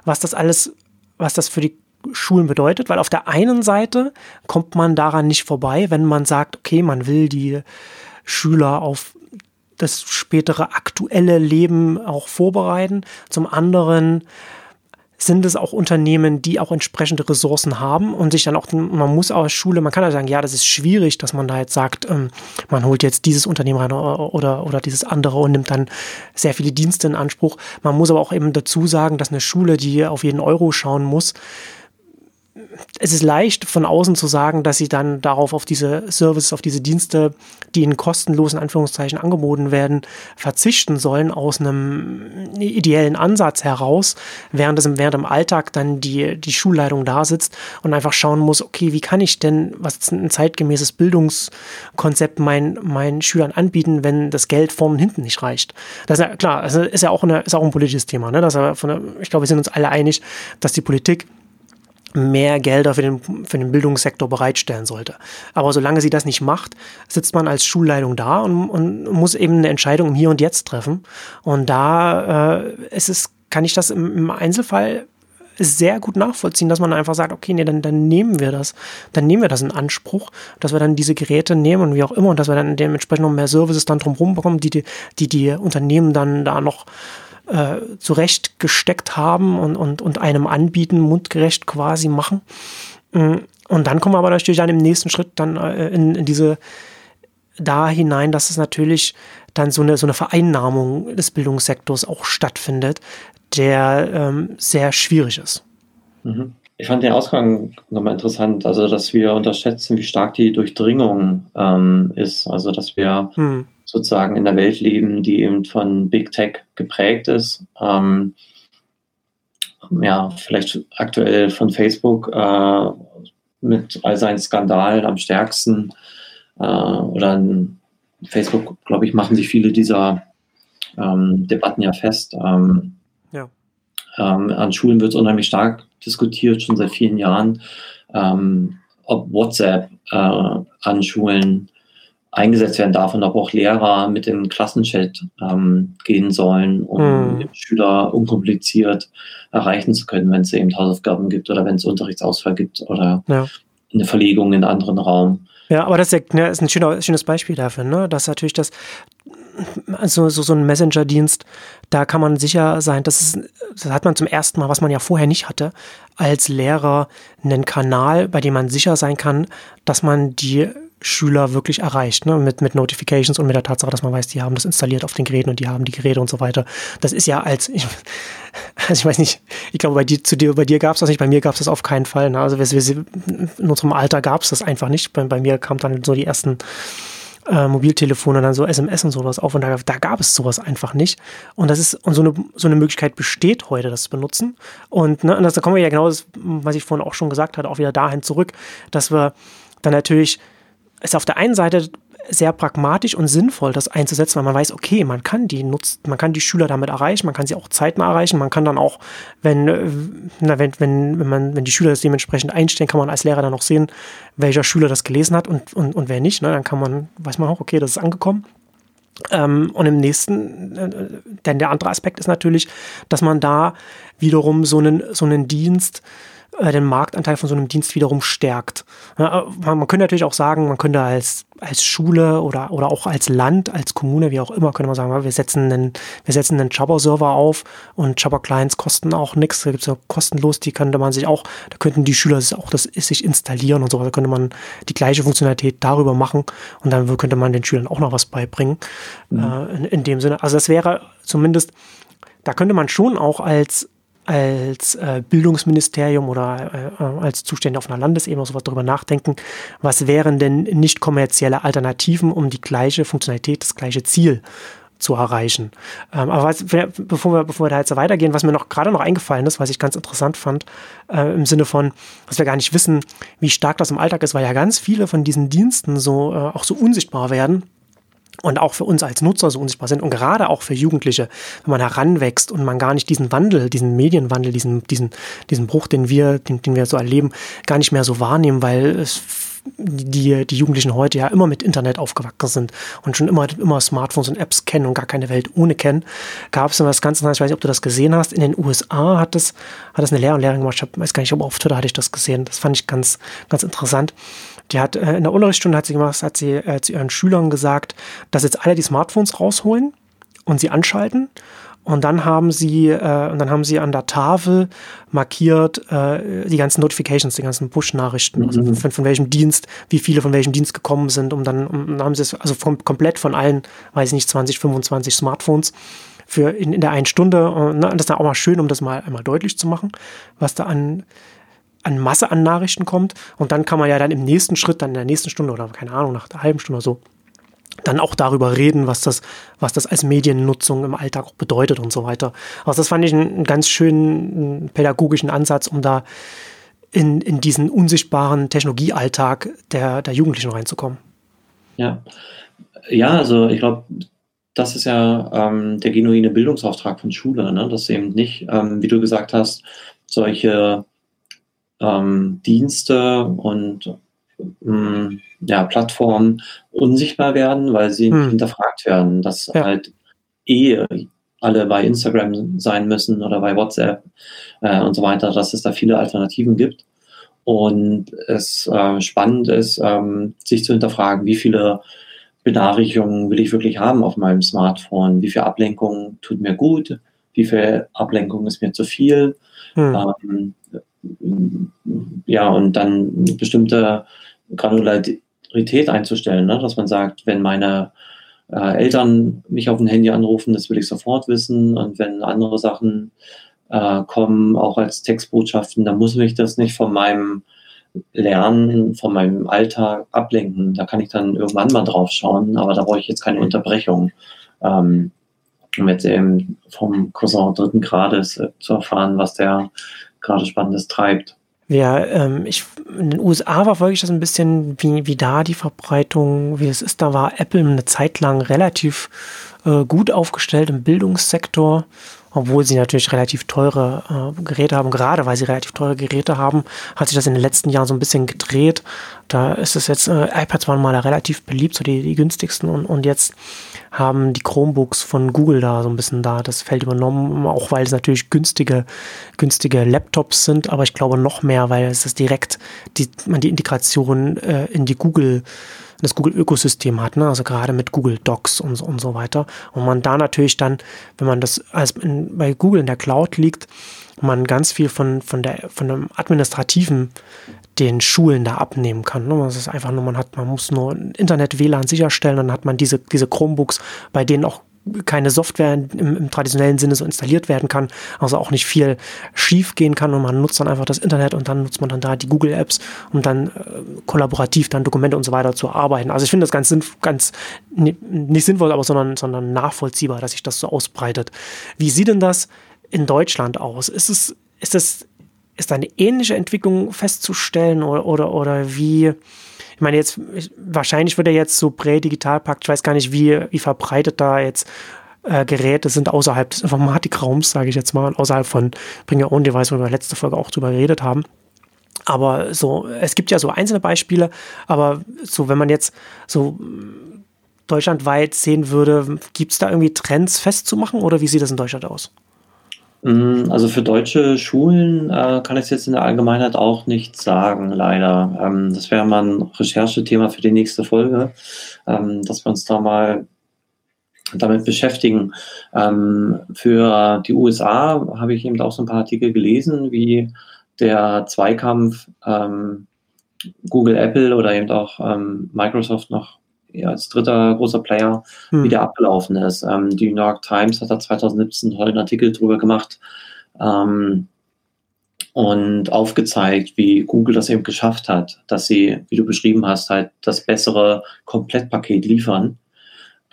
was das alles, was das für die Schulen bedeutet, weil auf der einen Seite kommt man daran nicht vorbei, wenn man sagt, okay, man will die Schüler auf das spätere aktuelle Leben auch vorbereiten. Zum anderen sind es auch Unternehmen, die auch entsprechende Ressourcen haben und sich dann auch, man muss aus Schule, man kann ja sagen, ja, das ist schwierig, dass man da jetzt sagt, ähm, man holt jetzt dieses Unternehmen rein oder, oder dieses andere und nimmt dann sehr viele Dienste in Anspruch. Man muss aber auch eben dazu sagen, dass eine Schule, die auf jeden Euro schauen muss, es ist leicht von außen zu sagen, dass sie dann darauf auf diese Services, auf diese Dienste, die in kostenlosen Anführungszeichen angeboten werden, verzichten sollen aus einem ideellen Ansatz heraus, während es im, während im Alltag dann die, die Schulleitung da sitzt und einfach schauen muss, okay, wie kann ich denn was ist ein zeitgemäßes Bildungskonzept meinen, meinen Schülern anbieten, wenn das Geld vorne und hinten nicht reicht. Das ist ja klar, das ist ja auch, eine, ist auch ein politisches Thema. Ne? Das von der, ich glaube, wir sind uns alle einig, dass die Politik mehr Gelder für den, für den Bildungssektor bereitstellen sollte. Aber solange sie das nicht macht, sitzt man als Schulleitung da und, und muss eben eine Entscheidung im Hier und Jetzt treffen. Und da äh, ist es, kann ich das im, im Einzelfall sehr gut nachvollziehen, dass man einfach sagt, okay, nee, dann, dann nehmen wir das, dann nehmen wir das in Anspruch, dass wir dann diese Geräte nehmen und wie auch immer und dass wir dann dementsprechend noch mehr Services dann drumherum bekommen, die die, die, die Unternehmen dann da noch äh, zurechtgesteckt haben und, und, und einem anbieten, mundgerecht quasi machen. Mm, und dann kommen wir aber natürlich dann im nächsten Schritt dann äh, in, in diese da hinein, dass es natürlich dann so eine, so eine Vereinnahmung des Bildungssektors auch stattfindet, der ähm, sehr schwierig ist. Mhm. Ich fand den Ausgang nochmal interessant, also dass wir unterschätzen, wie stark die Durchdringung ähm, ist. Also dass wir hm sozusagen in der Welt leben, die eben von Big Tech geprägt ist. Ähm, ja, vielleicht aktuell von Facebook äh, mit all seinen Skandalen am stärksten. Äh, oder Facebook, glaube ich, machen sich viele dieser ähm, Debatten ja fest. Ähm, ja. Ähm, an Schulen wird es unheimlich stark diskutiert, schon seit vielen Jahren, ähm, ob WhatsApp äh, an Schulen eingesetzt werden darf und ob auch Lehrer mit dem Klassenchat ähm, gehen sollen, um mhm. Schüler unkompliziert erreichen zu können, wenn es eben Hausaufgaben gibt oder wenn es Unterrichtsausfall gibt oder ja. eine Verlegung in einen anderen Raum. Ja, aber das ist, ja, ne, ist ein schöner, schönes Beispiel dafür, ne? dass natürlich das, also so, so ein Messenger-Dienst, da kann man sicher sein, das, ist, das hat man zum ersten Mal, was man ja vorher nicht hatte, als Lehrer einen Kanal, bei dem man sicher sein kann, dass man die Schüler wirklich erreicht, ne? mit, mit Notifications und mit der Tatsache, dass man weiß, die haben das installiert auf den Geräten und die haben die Geräte und so weiter. Das ist ja als, ich, also ich weiß nicht, ich glaube, bei dir, zu dir, bei dir gab es das nicht, bei mir gab es das auf keinen Fall. Ne? Also wir, wir, in unserem Alter gab es das einfach nicht. Bei, bei mir kam dann so die ersten äh, Mobiltelefone, dann so SMS und sowas auf und da, da gab es sowas einfach nicht. Und das ist, und so eine, so eine Möglichkeit besteht heute, das zu benutzen. Und, ne, und das, da kommen wir ja genau, das, was ich vorhin auch schon gesagt hatte, auch wieder dahin zurück, dass wir dann natürlich ist auf der einen Seite sehr pragmatisch und sinnvoll, das einzusetzen, weil man weiß, okay, man kann die nutzt, man kann die Schüler damit erreichen, man kann sie auch zeitnah erreichen, man kann dann auch, wenn, na, wenn, wenn, wenn man, wenn die Schüler das dementsprechend einstellen, kann man als Lehrer dann auch sehen, welcher Schüler das gelesen hat und, und, und wer nicht. Ne? Dann kann man, weiß man auch, okay, das ist angekommen. Ähm, und im nächsten, äh, denn der andere Aspekt ist natürlich, dass man da wiederum so einen, so einen Dienst äh, den Marktanteil von so einem Dienst wiederum stärkt. Man, man, könnte natürlich auch sagen, man könnte als, als Schule oder, oder auch als Land, als Kommune, wie auch immer, könnte man sagen, wir setzen einen, wir setzen einen Jabber-Server auf und Jabber-Clients kosten auch nichts. Da gibt es ja kostenlos, die könnte man sich auch, da könnten die Schüler auch das sich installieren und so. Da könnte man die gleiche Funktionalität darüber machen und dann könnte man den Schülern auch noch was beibringen. Mhm. Äh, in, in dem Sinne. Also das wäre zumindest, da könnte man schon auch als als äh, Bildungsministerium oder äh, als Zuständige auf einer Landesebene sowas darüber nachdenken, was wären denn nicht kommerzielle Alternativen, um die gleiche Funktionalität, das gleiche Ziel zu erreichen. Ähm, aber was, bevor, wir, bevor wir da jetzt weitergehen, was mir noch gerade noch eingefallen ist, was ich ganz interessant fand, äh, im Sinne von, dass wir gar nicht wissen, wie stark das im Alltag ist, weil ja ganz viele von diesen Diensten so äh, auch so unsichtbar werden und auch für uns als Nutzer so unsichtbar sind und gerade auch für Jugendliche, wenn man heranwächst und man gar nicht diesen Wandel, diesen Medienwandel, diesen, diesen, diesen Bruch, den wir, den, den wir so erleben, gar nicht mehr so wahrnehmen, weil es die, die Jugendlichen heute ja immer mit Internet aufgewachsen sind und schon immer, immer Smartphones und Apps kennen und gar keine Welt ohne kennen, gab es was ganz anderes. Ich weiß nicht, ob du das gesehen hast. In den USA hat es, hat es eine Lehrer und Lehrerin gemacht. Ich weiß gar nicht, ob auf Twitter hatte ich das gesehen. Das fand ich ganz, ganz interessant. Die hat äh, in der Unterrichtsstunde hat sie gemacht, hat sie äh, zu ihren Schülern gesagt, dass jetzt alle die Smartphones rausholen und sie anschalten. Und dann haben sie, äh, und dann haben sie an der Tafel markiert äh, die ganzen Notifications, die ganzen Push-Nachrichten, also mhm. von, von, welchem Dienst, wie viele von welchem Dienst gekommen sind, um dann, um, dann haben sie es also vom, komplett von allen, weiß ich nicht, 20, 25 Smartphones für in, in der einen Stunde. Und, ne, das ist dann auch mal schön, um das mal einmal deutlich zu machen, was da an an Masse an Nachrichten kommt. Und dann kann man ja dann im nächsten Schritt, dann in der nächsten Stunde oder keine Ahnung, nach einer halben Stunde oder so, dann auch darüber reden, was das, was das als Mediennutzung im Alltag auch bedeutet und so weiter. Also das fand ich einen, einen ganz schönen pädagogischen Ansatz, um da in, in diesen unsichtbaren Technologiealltag der, der Jugendlichen reinzukommen. Ja, ja also ich glaube, das ist ja ähm, der genuine Bildungsauftrag von Schule, ne? dass eben nicht, ähm, wie du gesagt hast, solche ähm, Dienste und ähm, ja, Plattformen unsichtbar werden, weil sie hm. hinterfragt werden, dass ja. halt eh alle bei Instagram sein müssen oder bei WhatsApp äh, und so weiter, dass es da viele Alternativen gibt. Und es äh, spannend ist, ähm, sich zu hinterfragen, wie viele Benachrichtigungen will ich wirklich haben auf meinem Smartphone, wie viel Ablenkung tut mir gut, wie viel Ablenkung ist mir zu viel. Hm. Ähm, ja, und dann bestimmte Granularität einzustellen, ne? dass man sagt, wenn meine äh, Eltern mich auf dem Handy anrufen, das will ich sofort wissen. Und wenn andere Sachen äh, kommen, auch als Textbotschaften, dann muss mich das nicht von meinem Lernen, von meinem Alltag ablenken. Da kann ich dann irgendwann mal drauf schauen, aber da brauche ich jetzt keine Unterbrechung. Ähm, um jetzt eben vom Cousin dritten Grades äh, zu erfahren, was der gerade Spannendes treibt. Ja, ähm, ich, in den USA verfolge ich das ein bisschen, wie, wie da die Verbreitung, wie es ist. Da war Apple eine Zeit lang relativ äh, gut aufgestellt im Bildungssektor obwohl sie natürlich relativ teure äh, Geräte haben. Gerade weil sie relativ teure Geräte haben, hat sich das in den letzten Jahren so ein bisschen gedreht. Da ist es jetzt, äh, iPads waren mal relativ beliebt, so die, die günstigsten und, und jetzt haben die Chromebooks von Google da so ein bisschen da das Feld übernommen, auch weil es natürlich günstige, günstige Laptops sind, aber ich glaube noch mehr, weil es ist direkt die, man die Integration äh, in die Google das Google-Ökosystem hat, ne? also gerade mit Google Docs und, und so weiter. Und man da natürlich dann, wenn man das als in, bei Google in der Cloud liegt, man ganz viel von, von, der, von dem administrativen den Schulen da abnehmen kann. Ne? Das ist einfach nur, man hat, man muss nur Internet, WLAN sicherstellen, dann hat man diese, diese Chromebooks, bei denen auch keine Software im, im, traditionellen Sinne so installiert werden kann, also auch nicht viel schief gehen kann und man nutzt dann einfach das Internet und dann nutzt man dann da die Google Apps, um dann äh, kollaborativ dann Dokumente und so weiter zu arbeiten. Also ich finde das ganz, ganz nicht sinnvoll, aber sondern, sondern nachvollziehbar, dass sich das so ausbreitet. Wie sieht denn das in Deutschland aus? Ist es, ist es, ist eine ähnliche Entwicklung festzustellen oder, oder, oder wie, ich meine, jetzt, wahrscheinlich wird er jetzt so Prä-Digitalpakt, ich weiß gar nicht, wie, wie verbreitet da jetzt äh, Geräte sind außerhalb des Informatikraums, sage ich jetzt mal, außerhalb von Bring Your Own Device, wo wir letzte Folge auch drüber geredet haben. Aber so, es gibt ja so einzelne Beispiele, aber so, wenn man jetzt so deutschlandweit sehen würde, gibt es da irgendwie Trends festzumachen oder wie sieht das in Deutschland aus? Mm, also für deutsche Schulen äh, kann ich jetzt in der Allgemeinheit auch nicht sagen, leider. Ähm, das wäre mal ein Recherchethema für die nächste Folge, ähm, dass wir uns da mal damit beschäftigen. Ähm, für die USA habe ich eben auch so ein paar Artikel gelesen, wie der Zweikampf ähm, Google, Apple oder eben auch ähm, Microsoft noch ja, als dritter großer Player, hm. wie der abgelaufen ist. Ähm, die New York Times hat da 2017 einen tollen Artikel drüber gemacht ähm, und aufgezeigt, wie Google das eben geschafft hat, dass sie, wie du beschrieben hast, halt das bessere Komplettpaket liefern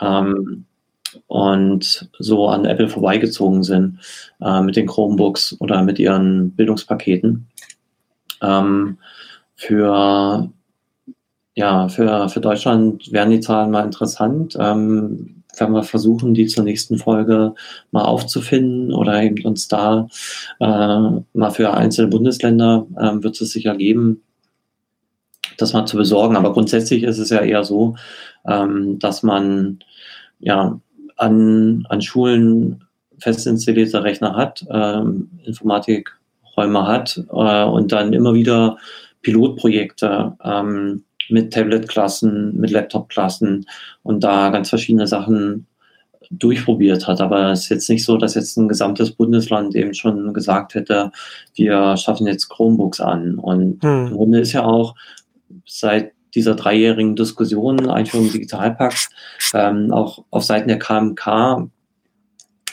ähm, und so an Apple vorbeigezogen sind äh, mit den Chromebooks oder mit ihren Bildungspaketen. Ähm, für ja, für, für Deutschland wären die Zahlen mal interessant. Ähm, werden wir versuchen, die zur nächsten Folge mal aufzufinden oder eben uns da äh, mal für einzelne Bundesländer äh, wird es sicher geben, das mal zu besorgen. Aber grundsätzlich ist es ja eher so, ähm, dass man ja an, an Schulen fest installierte Rechner hat, ähm, Informatikräume hat äh, und dann immer wieder Pilotprojekte ähm, mit Tablet-Klassen, mit Laptop-Klassen und da ganz verschiedene Sachen durchprobiert hat. Aber es ist jetzt nicht so, dass jetzt ein gesamtes Bundesland eben schon gesagt hätte, wir schaffen jetzt Chromebooks an. Und hm. im Grunde ist ja auch seit dieser dreijährigen Diskussion, Einführung Digitalpakt, ähm, auch auf Seiten der KMK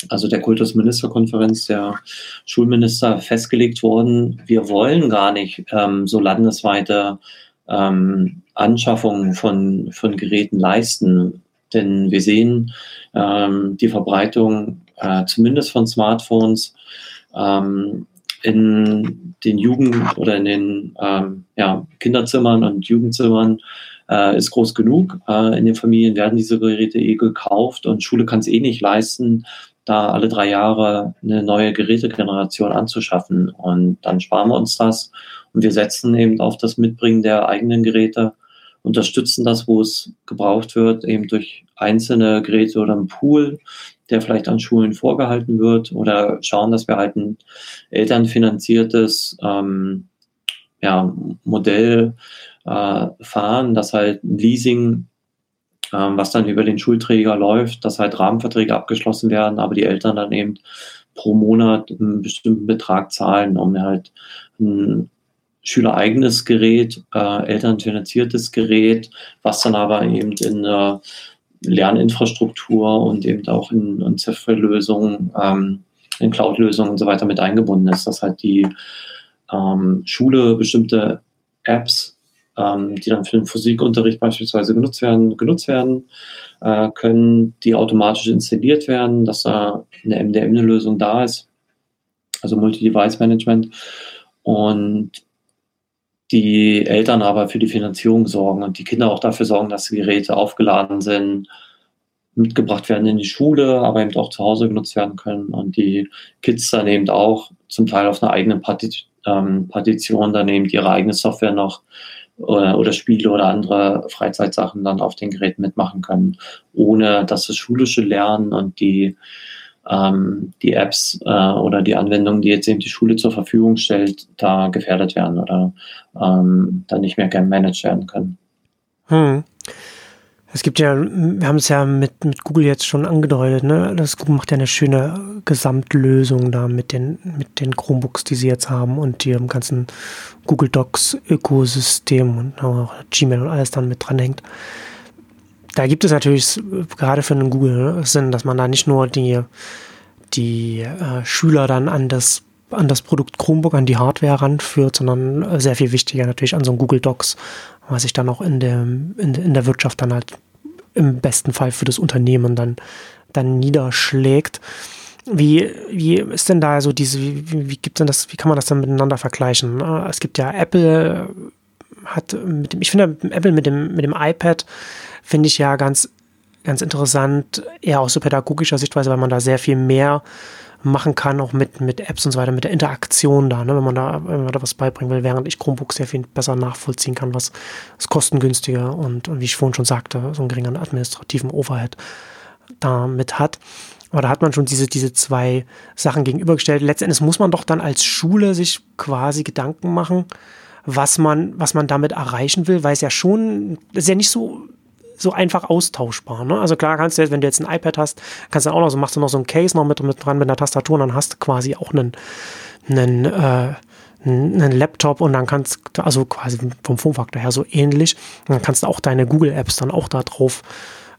also der Kultusministerkonferenz der Schulminister festgelegt worden, wir wollen gar nicht ähm, so landesweite ähm, Anschaffungen von, von Geräten leisten. Denn wir sehen ähm, die Verbreitung äh, zumindest von Smartphones ähm, in den Jugend- oder in den ähm, ja, Kinderzimmern und Jugendzimmern äh, ist groß genug. Äh, in den Familien werden diese Geräte eh gekauft und Schule kann es eh nicht leisten, da alle drei Jahre eine neue Gerätegeneration anzuschaffen. Und dann sparen wir uns das und wir setzen eben auf das Mitbringen der eigenen Geräte, unterstützen das, wo es gebraucht wird, eben durch einzelne Geräte oder einen Pool, der vielleicht an Schulen vorgehalten wird oder schauen, dass wir halt ein elternfinanziertes ähm, ja, Modell äh, fahren, dass halt ein Leasing was dann über den Schulträger läuft, dass halt Rahmenverträge abgeschlossen werden, aber die Eltern dann eben pro Monat einen bestimmten Betrag zahlen, um halt ein schülereigenes Gerät, äh, elternfinanziertes Gerät, was dann aber eben in äh, Lerninfrastruktur und eben auch in, in Softwarelösungen, ähm, in Cloud-Lösungen und so weiter mit eingebunden ist, dass halt die ähm, Schule bestimmte Apps ähm, die dann für den Physikunterricht beispielsweise genutzt werden, genutzt werden äh, können, die automatisch installiert werden, dass da eine MDM-Lösung da ist, also Multi-Device-Management. Und die Eltern aber für die Finanzierung sorgen und die Kinder auch dafür sorgen, dass die Geräte aufgeladen sind, mitgebracht werden in die Schule, aber eben auch zu Hause genutzt werden können. Und die Kids dann eben auch zum Teil auf einer eigenen ähm, Partition dann eben ihre eigene Software noch oder, oder Spiele oder andere Freizeitsachen dann auf den Geräten mitmachen können, ohne dass das schulische Lernen und die, ähm, die Apps äh, oder die Anwendungen, die jetzt eben die Schule zur Verfügung stellt, da gefährdet werden oder ähm, dann nicht mehr gemanagt werden können. Hm. Es gibt ja, wir haben es ja mit, mit Google jetzt schon angedeutet, ne? Das Google macht ja eine schöne Gesamtlösung da mit den, mit den Chromebooks, die sie jetzt haben und ihrem ganzen Google Docs Ökosystem und auch Gmail und alles dann mit dranhängt. Da gibt es natürlich gerade für einen Google ne, Sinn, dass man da nicht nur die, die äh, Schüler dann an das an das Produkt Chromebook, an die Hardware ranführt, sondern sehr viel wichtiger natürlich an so ein Google Docs, was sich dann auch in der, in, in der Wirtschaft dann halt im besten Fall für das Unternehmen dann, dann niederschlägt. Wie, wie ist denn da so diese, wie, wie gibt denn das, wie kann man das dann miteinander vergleichen? Es gibt ja Apple hat mit dem, ich finde Apple mit dem, mit dem iPad finde ich ja ganz, ganz interessant, eher aus so pädagogischer Sichtweise, weil man da sehr viel mehr machen kann, auch mit, mit Apps und so weiter, mit der Interaktion da, ne, wenn man da, wenn man da was beibringen will, während ich Chromebook sehr viel besser nachvollziehen kann, was ist kostengünstiger und, und wie ich vorhin schon sagte, so einen geringeren administrativen Overhead damit hat. Aber da hat man schon diese, diese zwei Sachen gegenübergestellt. Letztendlich muss man doch dann als Schule sich quasi Gedanken machen, was man, was man damit erreichen will, weil es ja schon, das ist ja nicht so so einfach austauschbar. Ne? Also klar kannst du jetzt, wenn du jetzt ein iPad hast, kannst du auch noch so, machst du noch so ein Case noch mit, mit dran mit einer Tastatur und dann hast du quasi auch einen, einen, äh, einen Laptop und dann kannst du, also quasi vom Formfaktor her so ähnlich, und dann kannst du auch deine Google-Apps dann auch da drauf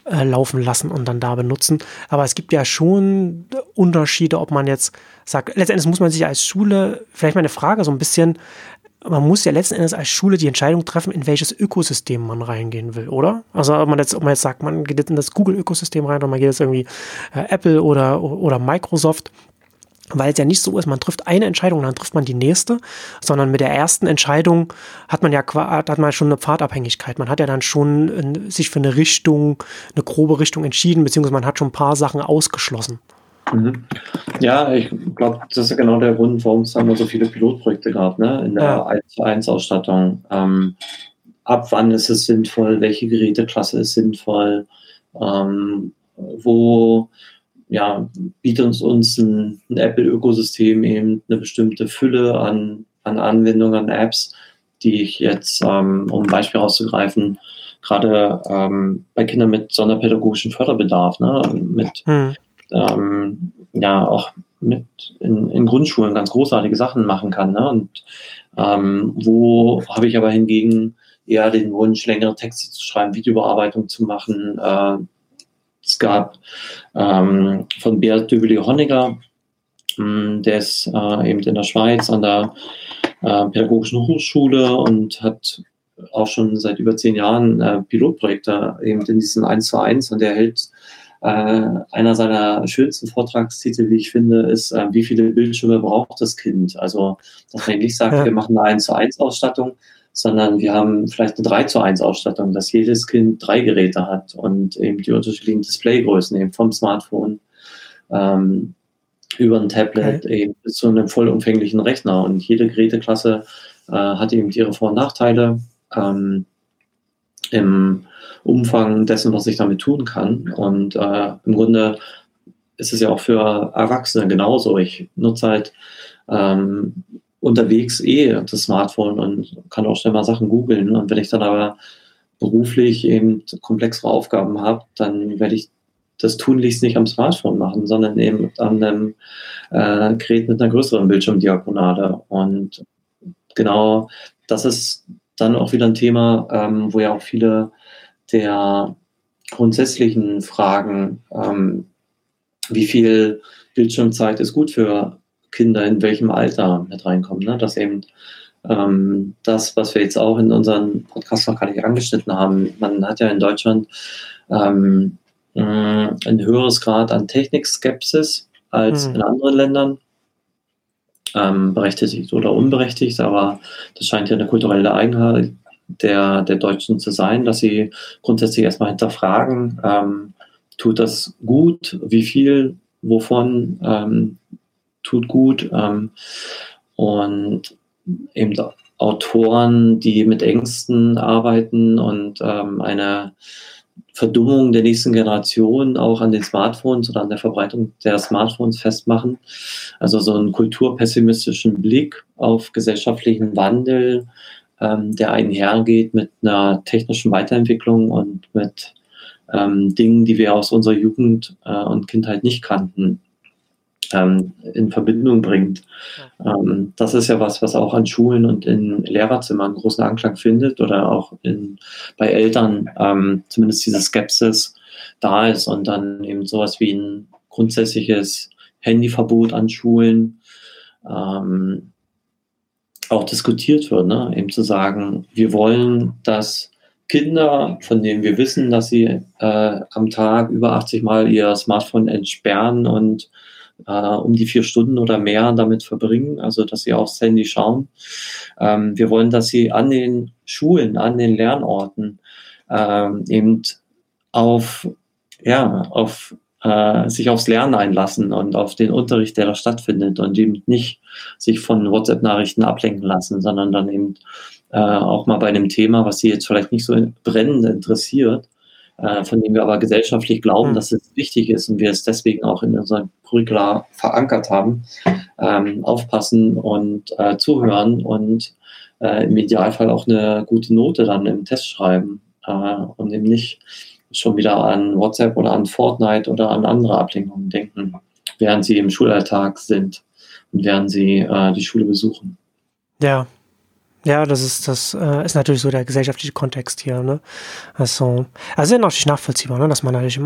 äh, laufen lassen und dann da benutzen. Aber es gibt ja schon Unterschiede, ob man jetzt sagt, letztendlich muss man sich als Schule, vielleicht mal eine Frage so ein bisschen, man muss ja letzten Endes als Schule die Entscheidung treffen, in welches Ökosystem man reingehen will, oder? Also ob man jetzt, ob man jetzt sagt, man geht jetzt in das Google-Ökosystem rein oder man geht jetzt irgendwie äh, Apple oder, oder Microsoft, weil es ja nicht so ist, man trifft eine Entscheidung, dann trifft man die nächste, sondern mit der ersten Entscheidung hat man ja hat man schon eine Pfadabhängigkeit. Man hat ja dann schon sich für eine Richtung, eine grobe Richtung entschieden, beziehungsweise man hat schon ein paar Sachen ausgeschlossen. Mhm. Ja, ich glaube, das ist genau der Grund, warum es dann so viele Pilotprojekte gab, ne? in der ja. 1 zu 1 Ausstattung. Ähm, ab wann ist es sinnvoll, welche Geräteklasse ist sinnvoll, ähm, wo ja, bietet uns, uns ein, ein Apple-Ökosystem eben eine bestimmte Fülle an, an Anwendungen, an Apps, die ich jetzt, ähm, um ein Beispiel rauszugreifen, gerade ähm, bei Kindern mit sonderpädagogischen Förderbedarf, ne, mit hm ähm, ja auch mit in, in, Grundschulen ganz großartige Sachen machen kann. Ne? Und ähm, wo habe ich aber hingegen eher den Wunsch, längere Texte zu schreiben, Videobearbeitung zu machen, äh, es gab ähm, von Beat Döbeli-Honegger, hm, der ist äh, eben in der Schweiz an der äh, Pädagogischen Hochschule und hat auch schon seit über zehn Jahren äh, Pilotprojekte eben in diesen 1 zu 1 und der hält äh, einer seiner schönsten Vortragstitel, wie ich finde, ist, äh, wie viele Bildschirme braucht das Kind? Also, dass man nicht sagt, ja. wir machen eine 1 zu 1 Ausstattung, sondern wir haben vielleicht eine 3 zu 1 Ausstattung, dass jedes Kind drei Geräte hat und eben die unterschiedlichen Displaygrößen eben vom Smartphone ähm, über ein Tablet okay. eben bis zu einem vollumfänglichen Rechner und jede Geräteklasse äh, hat eben ihre Vor- und Nachteile ähm, im Umfang dessen, was ich damit tun kann. Und äh, im Grunde ist es ja auch für Erwachsene genauso. Ich nutze halt ähm, unterwegs eh das Smartphone und kann auch schnell mal Sachen googeln. Und wenn ich dann aber beruflich eben komplexere Aufgaben habe, dann werde ich das tunlichst nicht am Smartphone machen, sondern eben an einem äh, Gerät mit einer größeren Bildschirmdiagonale. Und genau das ist dann auch wieder ein Thema, ähm, wo ja auch viele der grundsätzlichen Fragen, ähm, wie viel Bildschirmzeit ist gut für Kinder in welchem Alter mit reinkommen. Ne? Dass eben ähm, das, was wir jetzt auch in unseren Podcast noch gar nicht angeschnitten haben, man hat ja in Deutschland ähm, ein höheres Grad an Technikskepsis als mhm. in anderen Ländern ähm, berechtigt oder unberechtigt, aber das scheint ja eine kulturelle Eigenheit der, der Deutschen zu sein, dass sie grundsätzlich erstmal hinterfragen, ähm, tut das gut, wie viel, wovon ähm, tut gut ähm, und eben Autoren, die mit Ängsten arbeiten und ähm, eine Verdummung der nächsten Generation auch an den Smartphones oder an der Verbreitung der Smartphones festmachen. Also so einen kulturpessimistischen Blick auf gesellschaftlichen Wandel, ähm, der einhergeht mit einer technischen Weiterentwicklung und mit ähm, Dingen, die wir aus unserer Jugend äh, und Kindheit nicht kannten ähm, in Verbindung bringt. Ähm, das ist ja was, was auch an Schulen und in Lehrerzimmern großen Anklang findet oder auch in, bei Eltern ähm, zumindest diese Skepsis da ist und dann eben sowas wie ein grundsätzliches Handyverbot an Schulen ähm, auch diskutiert wird, ne? eben zu sagen, wir wollen, dass Kinder, von denen wir wissen, dass sie äh, am Tag über 80 Mal ihr Smartphone entsperren und äh, um die vier Stunden oder mehr damit verbringen, also dass sie aufs Handy schauen. Ähm, wir wollen, dass sie an den Schulen, an den Lernorten ähm, eben auf, ja, auf äh, sich aufs Lernen einlassen und auf den Unterricht, der da stattfindet und eben nicht sich von WhatsApp-Nachrichten ablenken lassen, sondern dann eben äh, auch mal bei einem Thema, was sie jetzt vielleicht nicht so brennend interessiert, äh, von dem wir aber gesellschaftlich glauben, mhm. dass es wichtig ist und wir es deswegen auch in unserem Curricula verankert haben, ähm, aufpassen und äh, zuhören und äh, im Idealfall auch eine gute Note dann im Test schreiben äh, und eben nicht schon wieder an WhatsApp oder an Fortnite oder an andere Ablenkungen denken, während sie im Schulalltag sind und während sie äh, die Schule besuchen. Ja, ja, das ist, das äh, ist natürlich so der gesellschaftliche Kontext hier, ne? Also, also natürlich nachvollziehbar, ne? Dass man natürlich,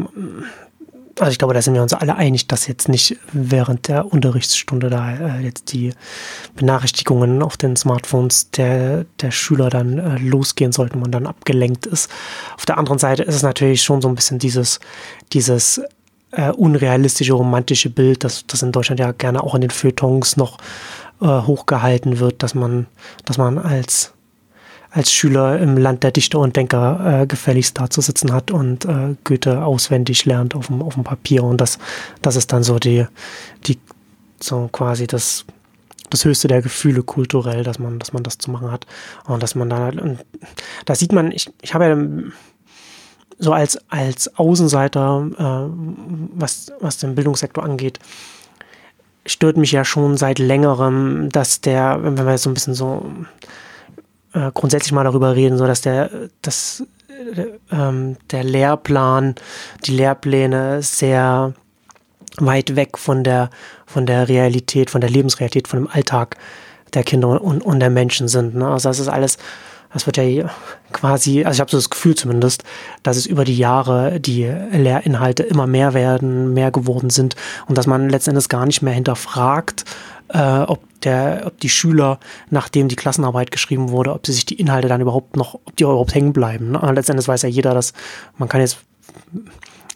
also ich glaube, da sind wir uns alle einig, dass jetzt nicht während der Unterrichtsstunde da äh, jetzt die Benachrichtigungen auf den Smartphones der, der Schüler dann äh, losgehen sollten, man dann abgelenkt ist. Auf der anderen Seite ist es natürlich schon so ein bisschen dieses, dieses äh, unrealistische, romantische Bild, das, das in Deutschland ja gerne auch in den Feuilletons noch äh, hochgehalten wird, dass man, dass man als, als Schüler im Land der Dichter und Denker äh, gefälligst da zu sitzen hat und äh, Goethe auswendig lernt auf dem, auf dem Papier. Und das, das ist dann so die, die, so quasi das, das höchste der Gefühle kulturell, dass man, dass man das zu machen hat. Und dass man da, und da sieht man, ich, ich habe ja so als, als Außenseiter, äh, was, was den Bildungssektor angeht, stört mich ja schon seit längerem, dass der, wenn wir so ein bisschen so äh, grundsätzlich mal darüber reden, so dass der, dass äh, ähm, der Lehrplan, die Lehrpläne sehr weit weg von der, von der Realität, von der Lebensrealität, von dem Alltag der Kinder und, und der Menschen sind. Ne? Also das ist alles das wird ja quasi, also ich habe so das Gefühl zumindest, dass es über die Jahre die Lehrinhalte immer mehr werden, mehr geworden sind und dass man letztendlich gar nicht mehr hinterfragt, äh, ob der, ob die Schüler, nachdem die Klassenarbeit geschrieben wurde, ob sie sich die Inhalte dann überhaupt noch, ob die überhaupt hängen bleiben. Ne? Letztendlich weiß ja jeder, dass man kann jetzt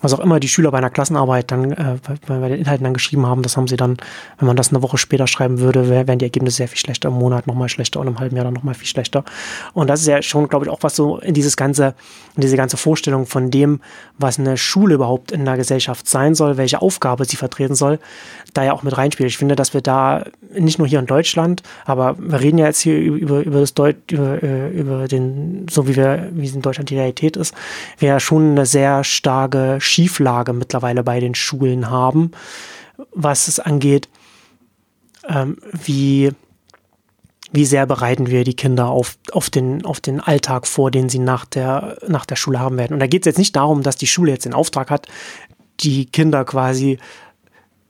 was auch immer die Schüler bei einer Klassenarbeit dann äh, bei, bei, den Inhalten dann geschrieben haben, das haben sie dann, wenn man das eine Woche später schreiben würde, wären die Ergebnisse sehr viel schlechter, im Monat nochmal schlechter und im halben Jahr dann nochmal viel schlechter. Und das ist ja schon, glaube ich, auch was so in dieses ganze, in diese ganze Vorstellung von dem, was eine Schule überhaupt in der Gesellschaft sein soll, welche Aufgabe sie vertreten soll, da ja auch mit reinspielt. Ich finde, dass wir da nicht nur hier in Deutschland, aber wir reden ja jetzt hier über, über das Deut über, äh, über den, so wie wir, wie es in Deutschland die Realität ist, wir ja schon eine sehr starke Schieflage mittlerweile bei den Schulen haben, was es angeht, ähm, wie, wie sehr bereiten wir die Kinder auf, auf, den, auf den Alltag vor, den sie nach der, nach der Schule haben werden. Und da geht es jetzt nicht darum, dass die Schule jetzt den Auftrag hat, die Kinder quasi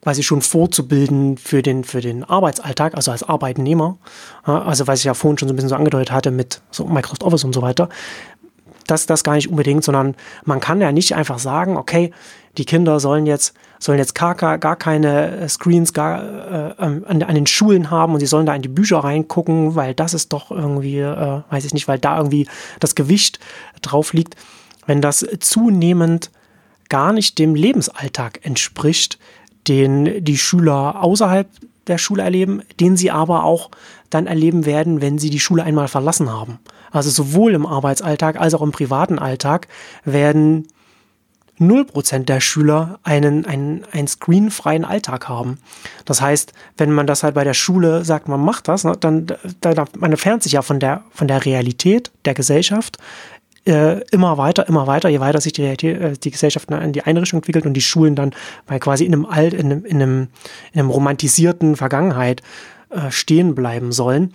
quasi schon vorzubilden für den, für den Arbeitsalltag, also als Arbeitnehmer. Also was ich ja vorhin schon so ein bisschen so angedeutet hatte mit so Microsoft Office und so weiter. Das, das gar nicht unbedingt, sondern man kann ja nicht einfach sagen, okay, die Kinder sollen jetzt, sollen jetzt gar, gar keine Screens gar, äh, an, an, den Schulen haben und sie sollen da in die Bücher reingucken, weil das ist doch irgendwie, äh, weiß ich nicht, weil da irgendwie das Gewicht drauf liegt. Wenn das zunehmend gar nicht dem Lebensalltag entspricht, den die Schüler außerhalb der Schule erleben, den sie aber auch dann erleben werden, wenn sie die Schule einmal verlassen haben. Also sowohl im Arbeitsalltag als auch im privaten Alltag werden 0% der Schüler einen, einen, einen screenfreien Alltag haben. Das heißt, wenn man das halt bei der Schule sagt, man macht das, ne, dann, dann man entfernt sich ja von der, von der Realität der Gesellschaft, äh, immer weiter, immer weiter, je weiter sich die, äh, die Gesellschaft in die eine Richtung entwickelt und die Schulen dann bei quasi in einem alt, in einem, in einem, in einem romantisierten Vergangenheit äh, stehen bleiben sollen.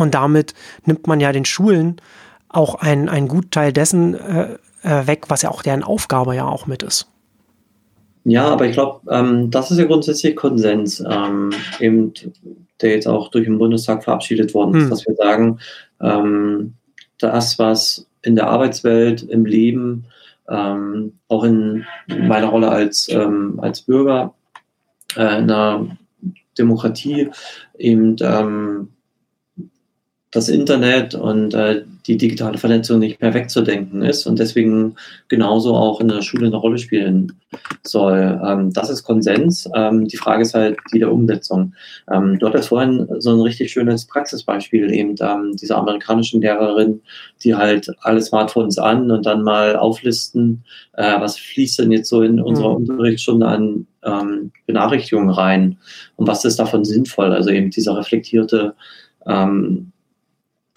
Und damit nimmt man ja den Schulen auch einen, einen Gutteil dessen äh, äh, weg, was ja auch deren Aufgabe ja auch mit ist. Ja, aber ich glaube, ähm, das ist ja grundsätzlich Konsens, ähm, eben, der jetzt auch durch den Bundestag verabschiedet worden ist, hm. dass wir sagen, ähm, das, was in der Arbeitswelt, im Leben, ähm, auch in meiner Rolle als, ähm, als Bürger äh, in einer Demokratie eben ähm, das Internet und äh, die digitale Vernetzung nicht mehr wegzudenken ist und deswegen genauso auch in der Schule eine Rolle spielen soll. Ähm, das ist Konsens. Ähm, die Frage ist halt die der Umsetzung. Ähm, du hattest vorhin so ein richtig schönes Praxisbeispiel, eben ähm, dieser amerikanischen Lehrerin, die halt alle Smartphones an und dann mal auflisten, äh, was fließt denn jetzt so in unserer mhm. Unterrichtsstunde an ähm, Benachrichtigungen rein und was ist davon sinnvoll? Also eben dieser reflektierte ähm,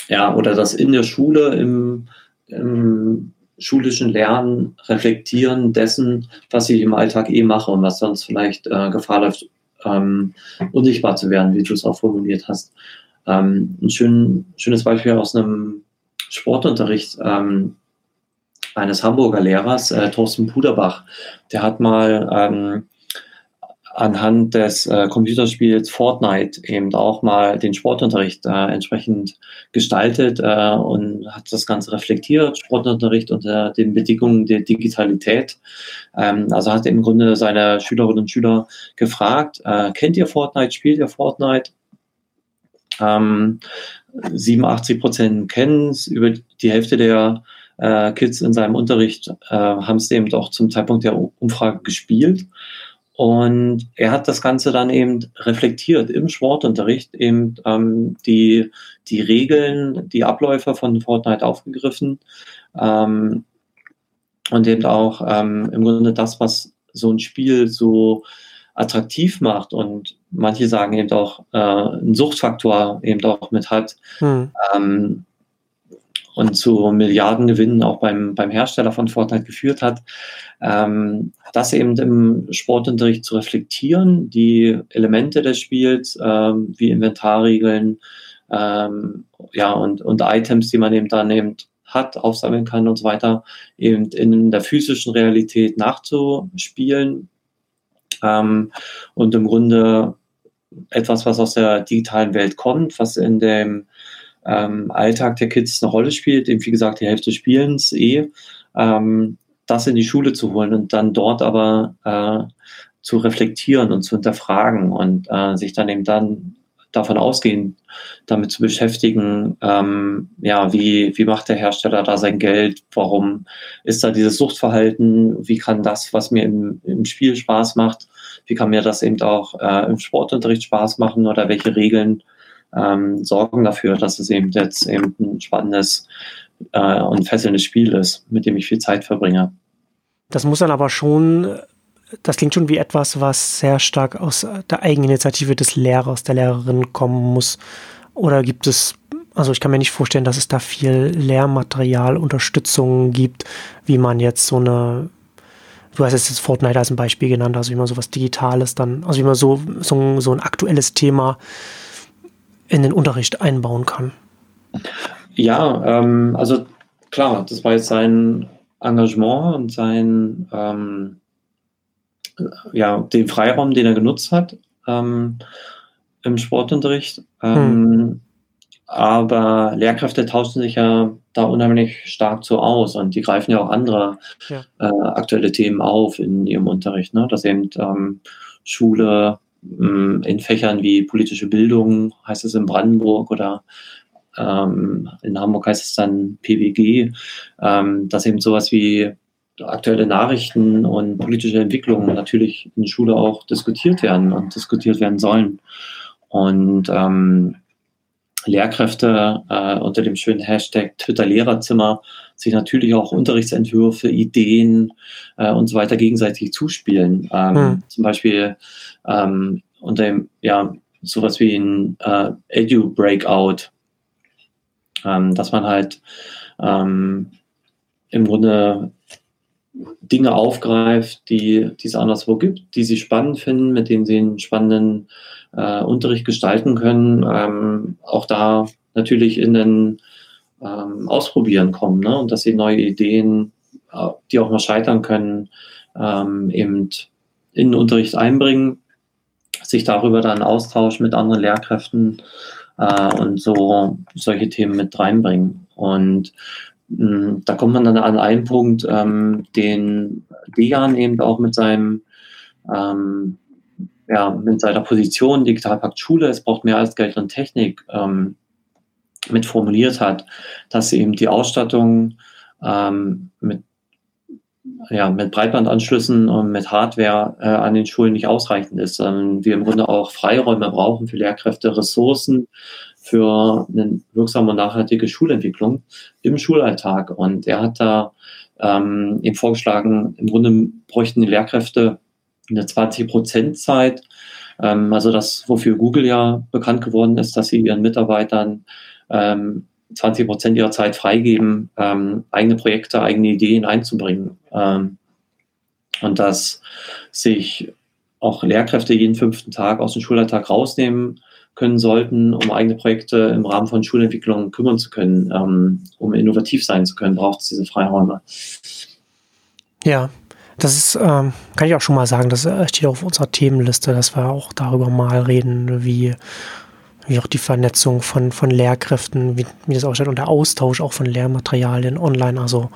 ja, oder das in der Schule im, im schulischen Lernen reflektieren dessen, was ich im Alltag eh mache und was sonst vielleicht äh, Gefahr läuft, ähm, unsichtbar zu werden, wie du es auch formuliert hast. Ähm, ein schön, schönes Beispiel aus einem Sportunterricht ähm, eines Hamburger Lehrers, äh, Thorsten Puderbach, der hat mal ähm, anhand des äh, Computerspiels Fortnite eben auch mal den Sportunterricht äh, entsprechend gestaltet äh, und hat das Ganze reflektiert, Sportunterricht unter den Bedingungen der Digitalität. Ähm, also hat er im Grunde seine Schülerinnen und Schüler gefragt, äh, kennt ihr Fortnite, spielt ihr Fortnite? Ähm, 87 Prozent kennen es, über die Hälfte der äh, Kids in seinem Unterricht äh, haben es eben auch zum Zeitpunkt der Umfrage gespielt. Und er hat das Ganze dann eben reflektiert im Sportunterricht, eben ähm, die, die Regeln, die Abläufe von Fortnite aufgegriffen ähm, und eben auch ähm, im Grunde das, was so ein Spiel so attraktiv macht und manche sagen eben auch äh, einen Suchtfaktor eben auch mit hat. Hm. Ähm, und zu Milliardengewinnen auch beim, beim Hersteller von Fortnite geführt hat, ähm, das eben im Sportunterricht zu reflektieren, die Elemente des Spiels ähm, wie Inventarregeln ähm, ja, und, und Items, die man eben dann eben hat, aufsammeln kann und so weiter, eben in der physischen Realität nachzuspielen. Ähm, und im Grunde etwas, was aus der digitalen Welt kommt, was in dem ähm, Alltag der Kids eine Rolle spielt, eben wie gesagt die Hälfte Spielens eh, ähm, das in die Schule zu holen und dann dort aber äh, zu reflektieren und zu hinterfragen und äh, sich dann eben dann davon ausgehen, damit zu beschäftigen, ähm, ja, wie, wie macht der Hersteller da sein Geld, warum ist da dieses Suchtverhalten, wie kann das, was mir im, im Spiel Spaß macht, wie kann mir das eben auch äh, im Sportunterricht Spaß machen? Oder welche Regeln ähm, sorgen dafür, dass es eben jetzt eben ein spannendes äh, und fesselndes Spiel ist, mit dem ich viel Zeit verbringe. Das muss dann aber schon das klingt schon wie etwas, was sehr stark aus der Eigeninitiative des Lehrers, der Lehrerin kommen muss. Oder gibt es, also ich kann mir nicht vorstellen, dass es da viel Lehrmaterial, Unterstützung gibt, wie man jetzt so eine, du hast jetzt Fortnite als ein Beispiel genannt, also wie man sowas Digitales dann, also wie man so, so, so ein aktuelles Thema in den Unterricht einbauen kann. Ja, ähm, also klar, das war jetzt sein Engagement und sein ähm, ja, den Freiraum, den er genutzt hat ähm, im Sportunterricht. Ähm, hm. Aber Lehrkräfte tauschen sich ja da unheimlich stark so aus und die greifen ja auch andere ja. äh, aktuelle Themen auf in ihrem Unterricht. Ne? Dass eben ähm, Schule in Fächern wie politische Bildung, heißt es in Brandenburg oder ähm, in Hamburg heißt es dann PWG, ähm, dass eben sowas wie aktuelle Nachrichten und politische Entwicklungen natürlich in der Schule auch diskutiert werden und diskutiert werden sollen. Und ähm, Lehrkräfte äh, unter dem schönen Hashtag Twitter Lehrerzimmer sich natürlich auch Unterrichtsentwürfe, Ideen äh, und so weiter gegenseitig zuspielen. Ähm, hm. Zum Beispiel ähm, unter dem, ja, sowas wie ein äh, Edu-Breakout, ähm, dass man halt ähm, im Grunde Dinge aufgreift, die, die es anderswo gibt, die sie spannend finden, mit denen sie einen spannenden äh, Unterricht gestalten können, ähm, auch da natürlich in den ähm, Ausprobieren kommen ne? und dass sie neue Ideen, äh, die auch mal scheitern können, ähm, eben in den Unterricht einbringen, sich darüber dann austauschen mit anderen Lehrkräften äh, und so solche Themen mit reinbringen. Und da kommt man dann an einen Punkt, ähm, den Dejan eben auch mit seinem ähm, ja, mit seiner Position Digitalpakt Schule, es braucht mehr als Geld und Technik, ähm, mit formuliert hat, dass eben die Ausstattung ähm, mit, ja, mit Breitbandanschlüssen und mit Hardware äh, an den Schulen nicht ausreichend ist, sondern wir im Grunde auch Freiräume brauchen für Lehrkräfte, Ressourcen, für eine wirksame und nachhaltige Schulentwicklung im Schulalltag. Und er hat da ähm, eben vorgeschlagen, im Grunde bräuchten die Lehrkräfte eine 20-Prozent-Zeit. Ähm, also das, wofür Google ja bekannt geworden ist, dass sie ihren Mitarbeitern ähm, 20 Prozent ihrer Zeit freigeben, ähm, eigene Projekte, eigene Ideen einzubringen. Ähm, und dass sich auch Lehrkräfte jeden fünften Tag aus dem Schulalltag rausnehmen können sollten, um eigene Projekte im Rahmen von Schulentwicklung kümmern zu können, ähm, um innovativ sein zu können, braucht es diese Freiräume. Ja, das ist, ähm, kann ich auch schon mal sagen, das steht auf unserer Themenliste, dass wir auch darüber mal reden, wie, wie auch die Vernetzung von, von Lehrkräften, wie, wie das aussieht und der Austausch auch von Lehrmaterialien online, also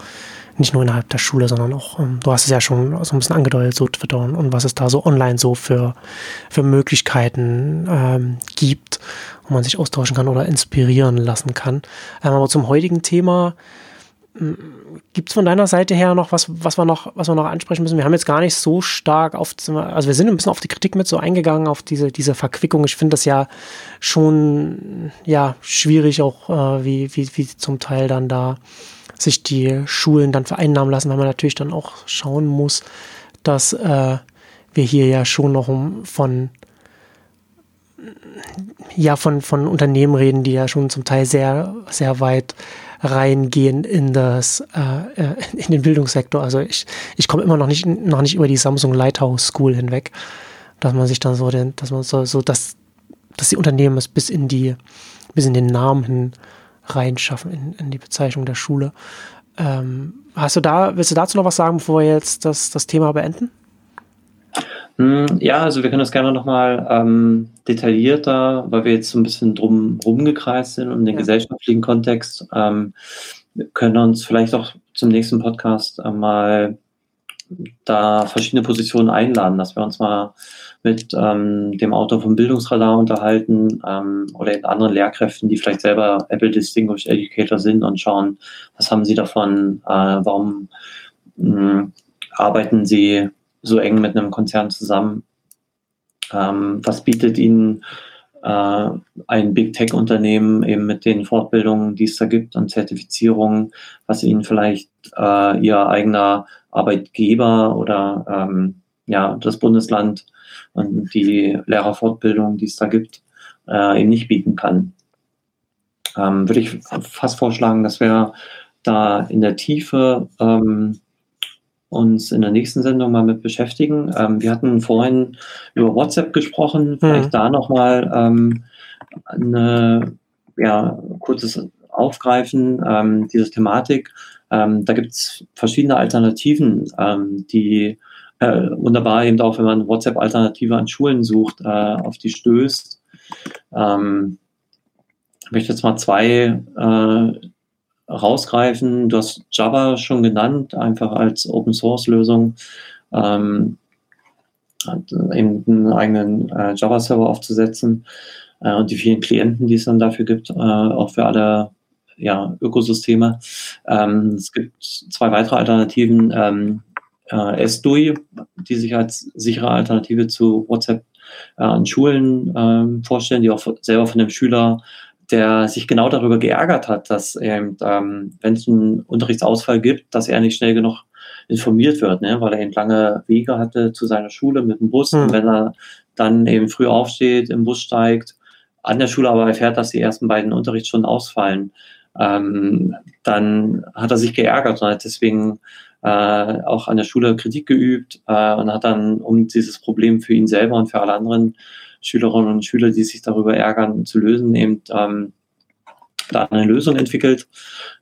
nicht nur innerhalb der Schule, sondern auch, ähm, du hast es ja schon so ein bisschen angedeutet, so Twitter und, und was es da so online so für, für Möglichkeiten ähm, gibt, wo man sich austauschen kann oder inspirieren lassen kann. Ähm, aber zum heutigen Thema, Gibt es von deiner Seite her noch was, was wir noch, was wir noch ansprechen müssen? Wir haben jetzt gar nicht so stark auf, also wir sind ein bisschen auf die Kritik mit so eingegangen, auf diese, diese Verquickung. Ich finde das ja schon, ja, schwierig auch, äh, wie, wie, wie zum Teil dann da sich die Schulen dann vereinnahmen lassen, weil man natürlich dann auch schauen muss, dass äh, wir hier ja schon noch von ja von, von Unternehmen reden, die ja schon zum Teil sehr, sehr weit reingehen in das äh, äh in den Bildungssektor. Also ich, ich komme immer noch nicht noch nicht über die Samsung Lighthouse School hinweg, dass man sich dann so den, dass man so, so dass, dass die Unternehmen es bis in die bis in den Namen hin reinschaffen in, in die Bezeichnung der Schule. Ähm, hast du da, willst du dazu noch was sagen, bevor wir jetzt das, das Thema beenden? Hm, ja, also wir können das gerne nochmal ähm, detaillierter, weil wir jetzt so ein bisschen drum rumgekreist sind um den ja. gesellschaftlichen Kontext, ähm, können uns vielleicht auch zum nächsten Podcast mal da verschiedene Positionen einladen, dass wir uns mal mit ähm, dem Autor vom Bildungsradar unterhalten ähm, oder in anderen Lehrkräften, die vielleicht selber Apple Distinguished Educator sind und schauen, was haben sie davon, äh, warum mh, hm, arbeiten sie so eng mit einem Konzern zusammen, ähm, was bietet ihnen äh, ein Big Tech-Unternehmen eben mit den Fortbildungen, die es da gibt und Zertifizierungen, was ihnen vielleicht äh, ihr eigener Arbeitgeber oder ähm, ja, das Bundesland und die Lehrerfortbildung, die es da gibt, äh, eben nicht bieten kann. Ähm, würde ich fast vorschlagen, dass wir da in der Tiefe ähm, uns in der nächsten Sendung mal mit beschäftigen. Ähm, wir hatten vorhin über WhatsApp gesprochen, vielleicht mhm. da nochmal ähm, eine ja, kurzes Aufgreifen ähm, dieser Thematik. Ähm, da gibt es verschiedene Alternativen, ähm, die äh, wunderbar eben auch, wenn man WhatsApp-Alternative an Schulen sucht, äh, auf die stößt. Ähm, ich möchte jetzt mal zwei äh, rausgreifen. Du hast Java schon genannt, einfach als Open Source Lösung. Ähm, eben einen eigenen äh, Java-Server aufzusetzen äh, und die vielen Klienten, die es dann dafür gibt, äh, auch für alle ja, Ökosysteme. Ähm, es gibt zwei weitere Alternativen. Ähm, äh, SDUI, die sich als sichere Alternative zu WhatsApp äh, an Schulen äh, vorstellen, die auch selber von dem Schüler der sich genau darüber geärgert hat, dass eben, ähm, wenn es einen Unterrichtsausfall gibt, dass er nicht schnell genug informiert wird, ne? weil er eben lange Wege hatte zu seiner Schule mit dem Bus. Mhm. Und wenn er dann eben früh aufsteht, im Bus steigt, an der Schule aber erfährt, dass die ersten beiden Unterrichtsstunden ausfallen, ähm, dann hat er sich geärgert und hat deswegen äh, auch an der Schule Kritik geübt äh, und hat dann, um dieses Problem für ihn selber und für alle anderen Schülerinnen und Schüler, die sich darüber ärgern, zu lösen, eben ähm, da eine Lösung entwickelt.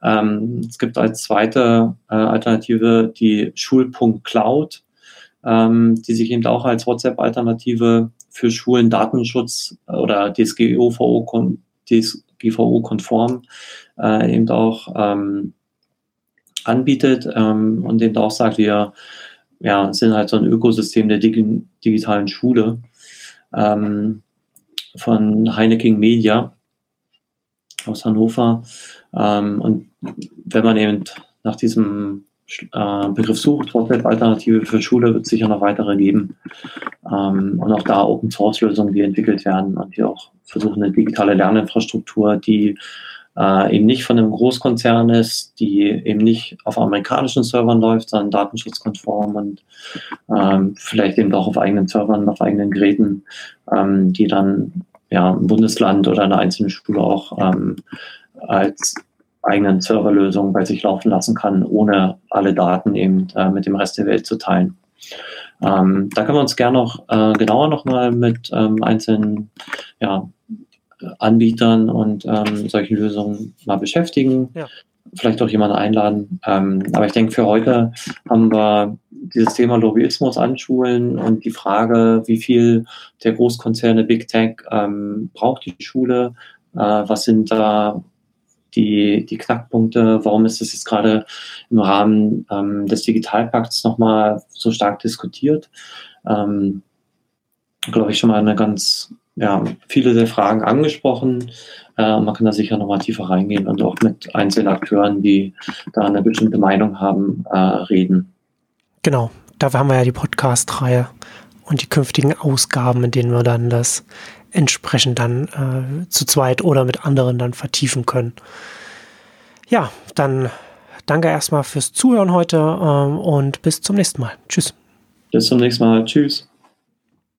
Ähm, es gibt als zweite äh, Alternative die Schulpunkt Cloud, ähm, die sich eben auch als WhatsApp-Alternative für Schulen Datenschutz äh, oder DSGVO-konform DSGVO äh, eben auch ähm, anbietet ähm, und eben auch sagt, wir ja, sind halt so ein Ökosystem der digitalen Schule ähm, von Heineken Media aus Hannover. Ähm, und wenn man eben nach diesem äh, Begriff sucht, Alternative für Schule, wird es sicher noch weitere geben. Ähm, und auch da Open Source Lösungen, die entwickelt werden und die auch versuchen, eine digitale Lerninfrastruktur, die äh, eben nicht von einem Großkonzern ist, die eben nicht auf amerikanischen Servern läuft, sondern datenschutzkonform und ähm, vielleicht eben auch auf eigenen Servern, auf eigenen Geräten, ähm, die dann ja ein Bundesland oder eine einzelne Schule auch ähm, als eigenen Serverlösung bei sich laufen lassen kann, ohne alle Daten eben äh, mit dem Rest der Welt zu teilen. Ähm, da können wir uns gerne noch äh, genauer nochmal mit ähm, einzelnen ja, Anbietern und ähm, solchen Lösungen mal beschäftigen. Ja. Vielleicht auch jemanden einladen. Ähm, aber ich denke, für heute haben wir dieses Thema Lobbyismus anschulen und die Frage, wie viel der Großkonzerne Big Tech ähm, braucht die Schule, äh, was sind da die, die Knackpunkte, warum ist das jetzt gerade im Rahmen ähm, des Digitalpakts nochmal so stark diskutiert. Ähm, glaube ich, schon mal eine ganz ja, viele der Fragen angesprochen. Äh, man kann da sicher nochmal tiefer reingehen und auch mit einzelnen Akteuren, die da eine bestimmte Meinung haben, äh, reden. Genau, dafür haben wir ja die Podcast-Reihe und die künftigen Ausgaben, in denen wir dann das entsprechend dann äh, zu zweit oder mit anderen dann vertiefen können. Ja, dann danke erstmal fürs Zuhören heute ähm, und bis zum nächsten Mal. Tschüss. Bis zum nächsten Mal. Tschüss.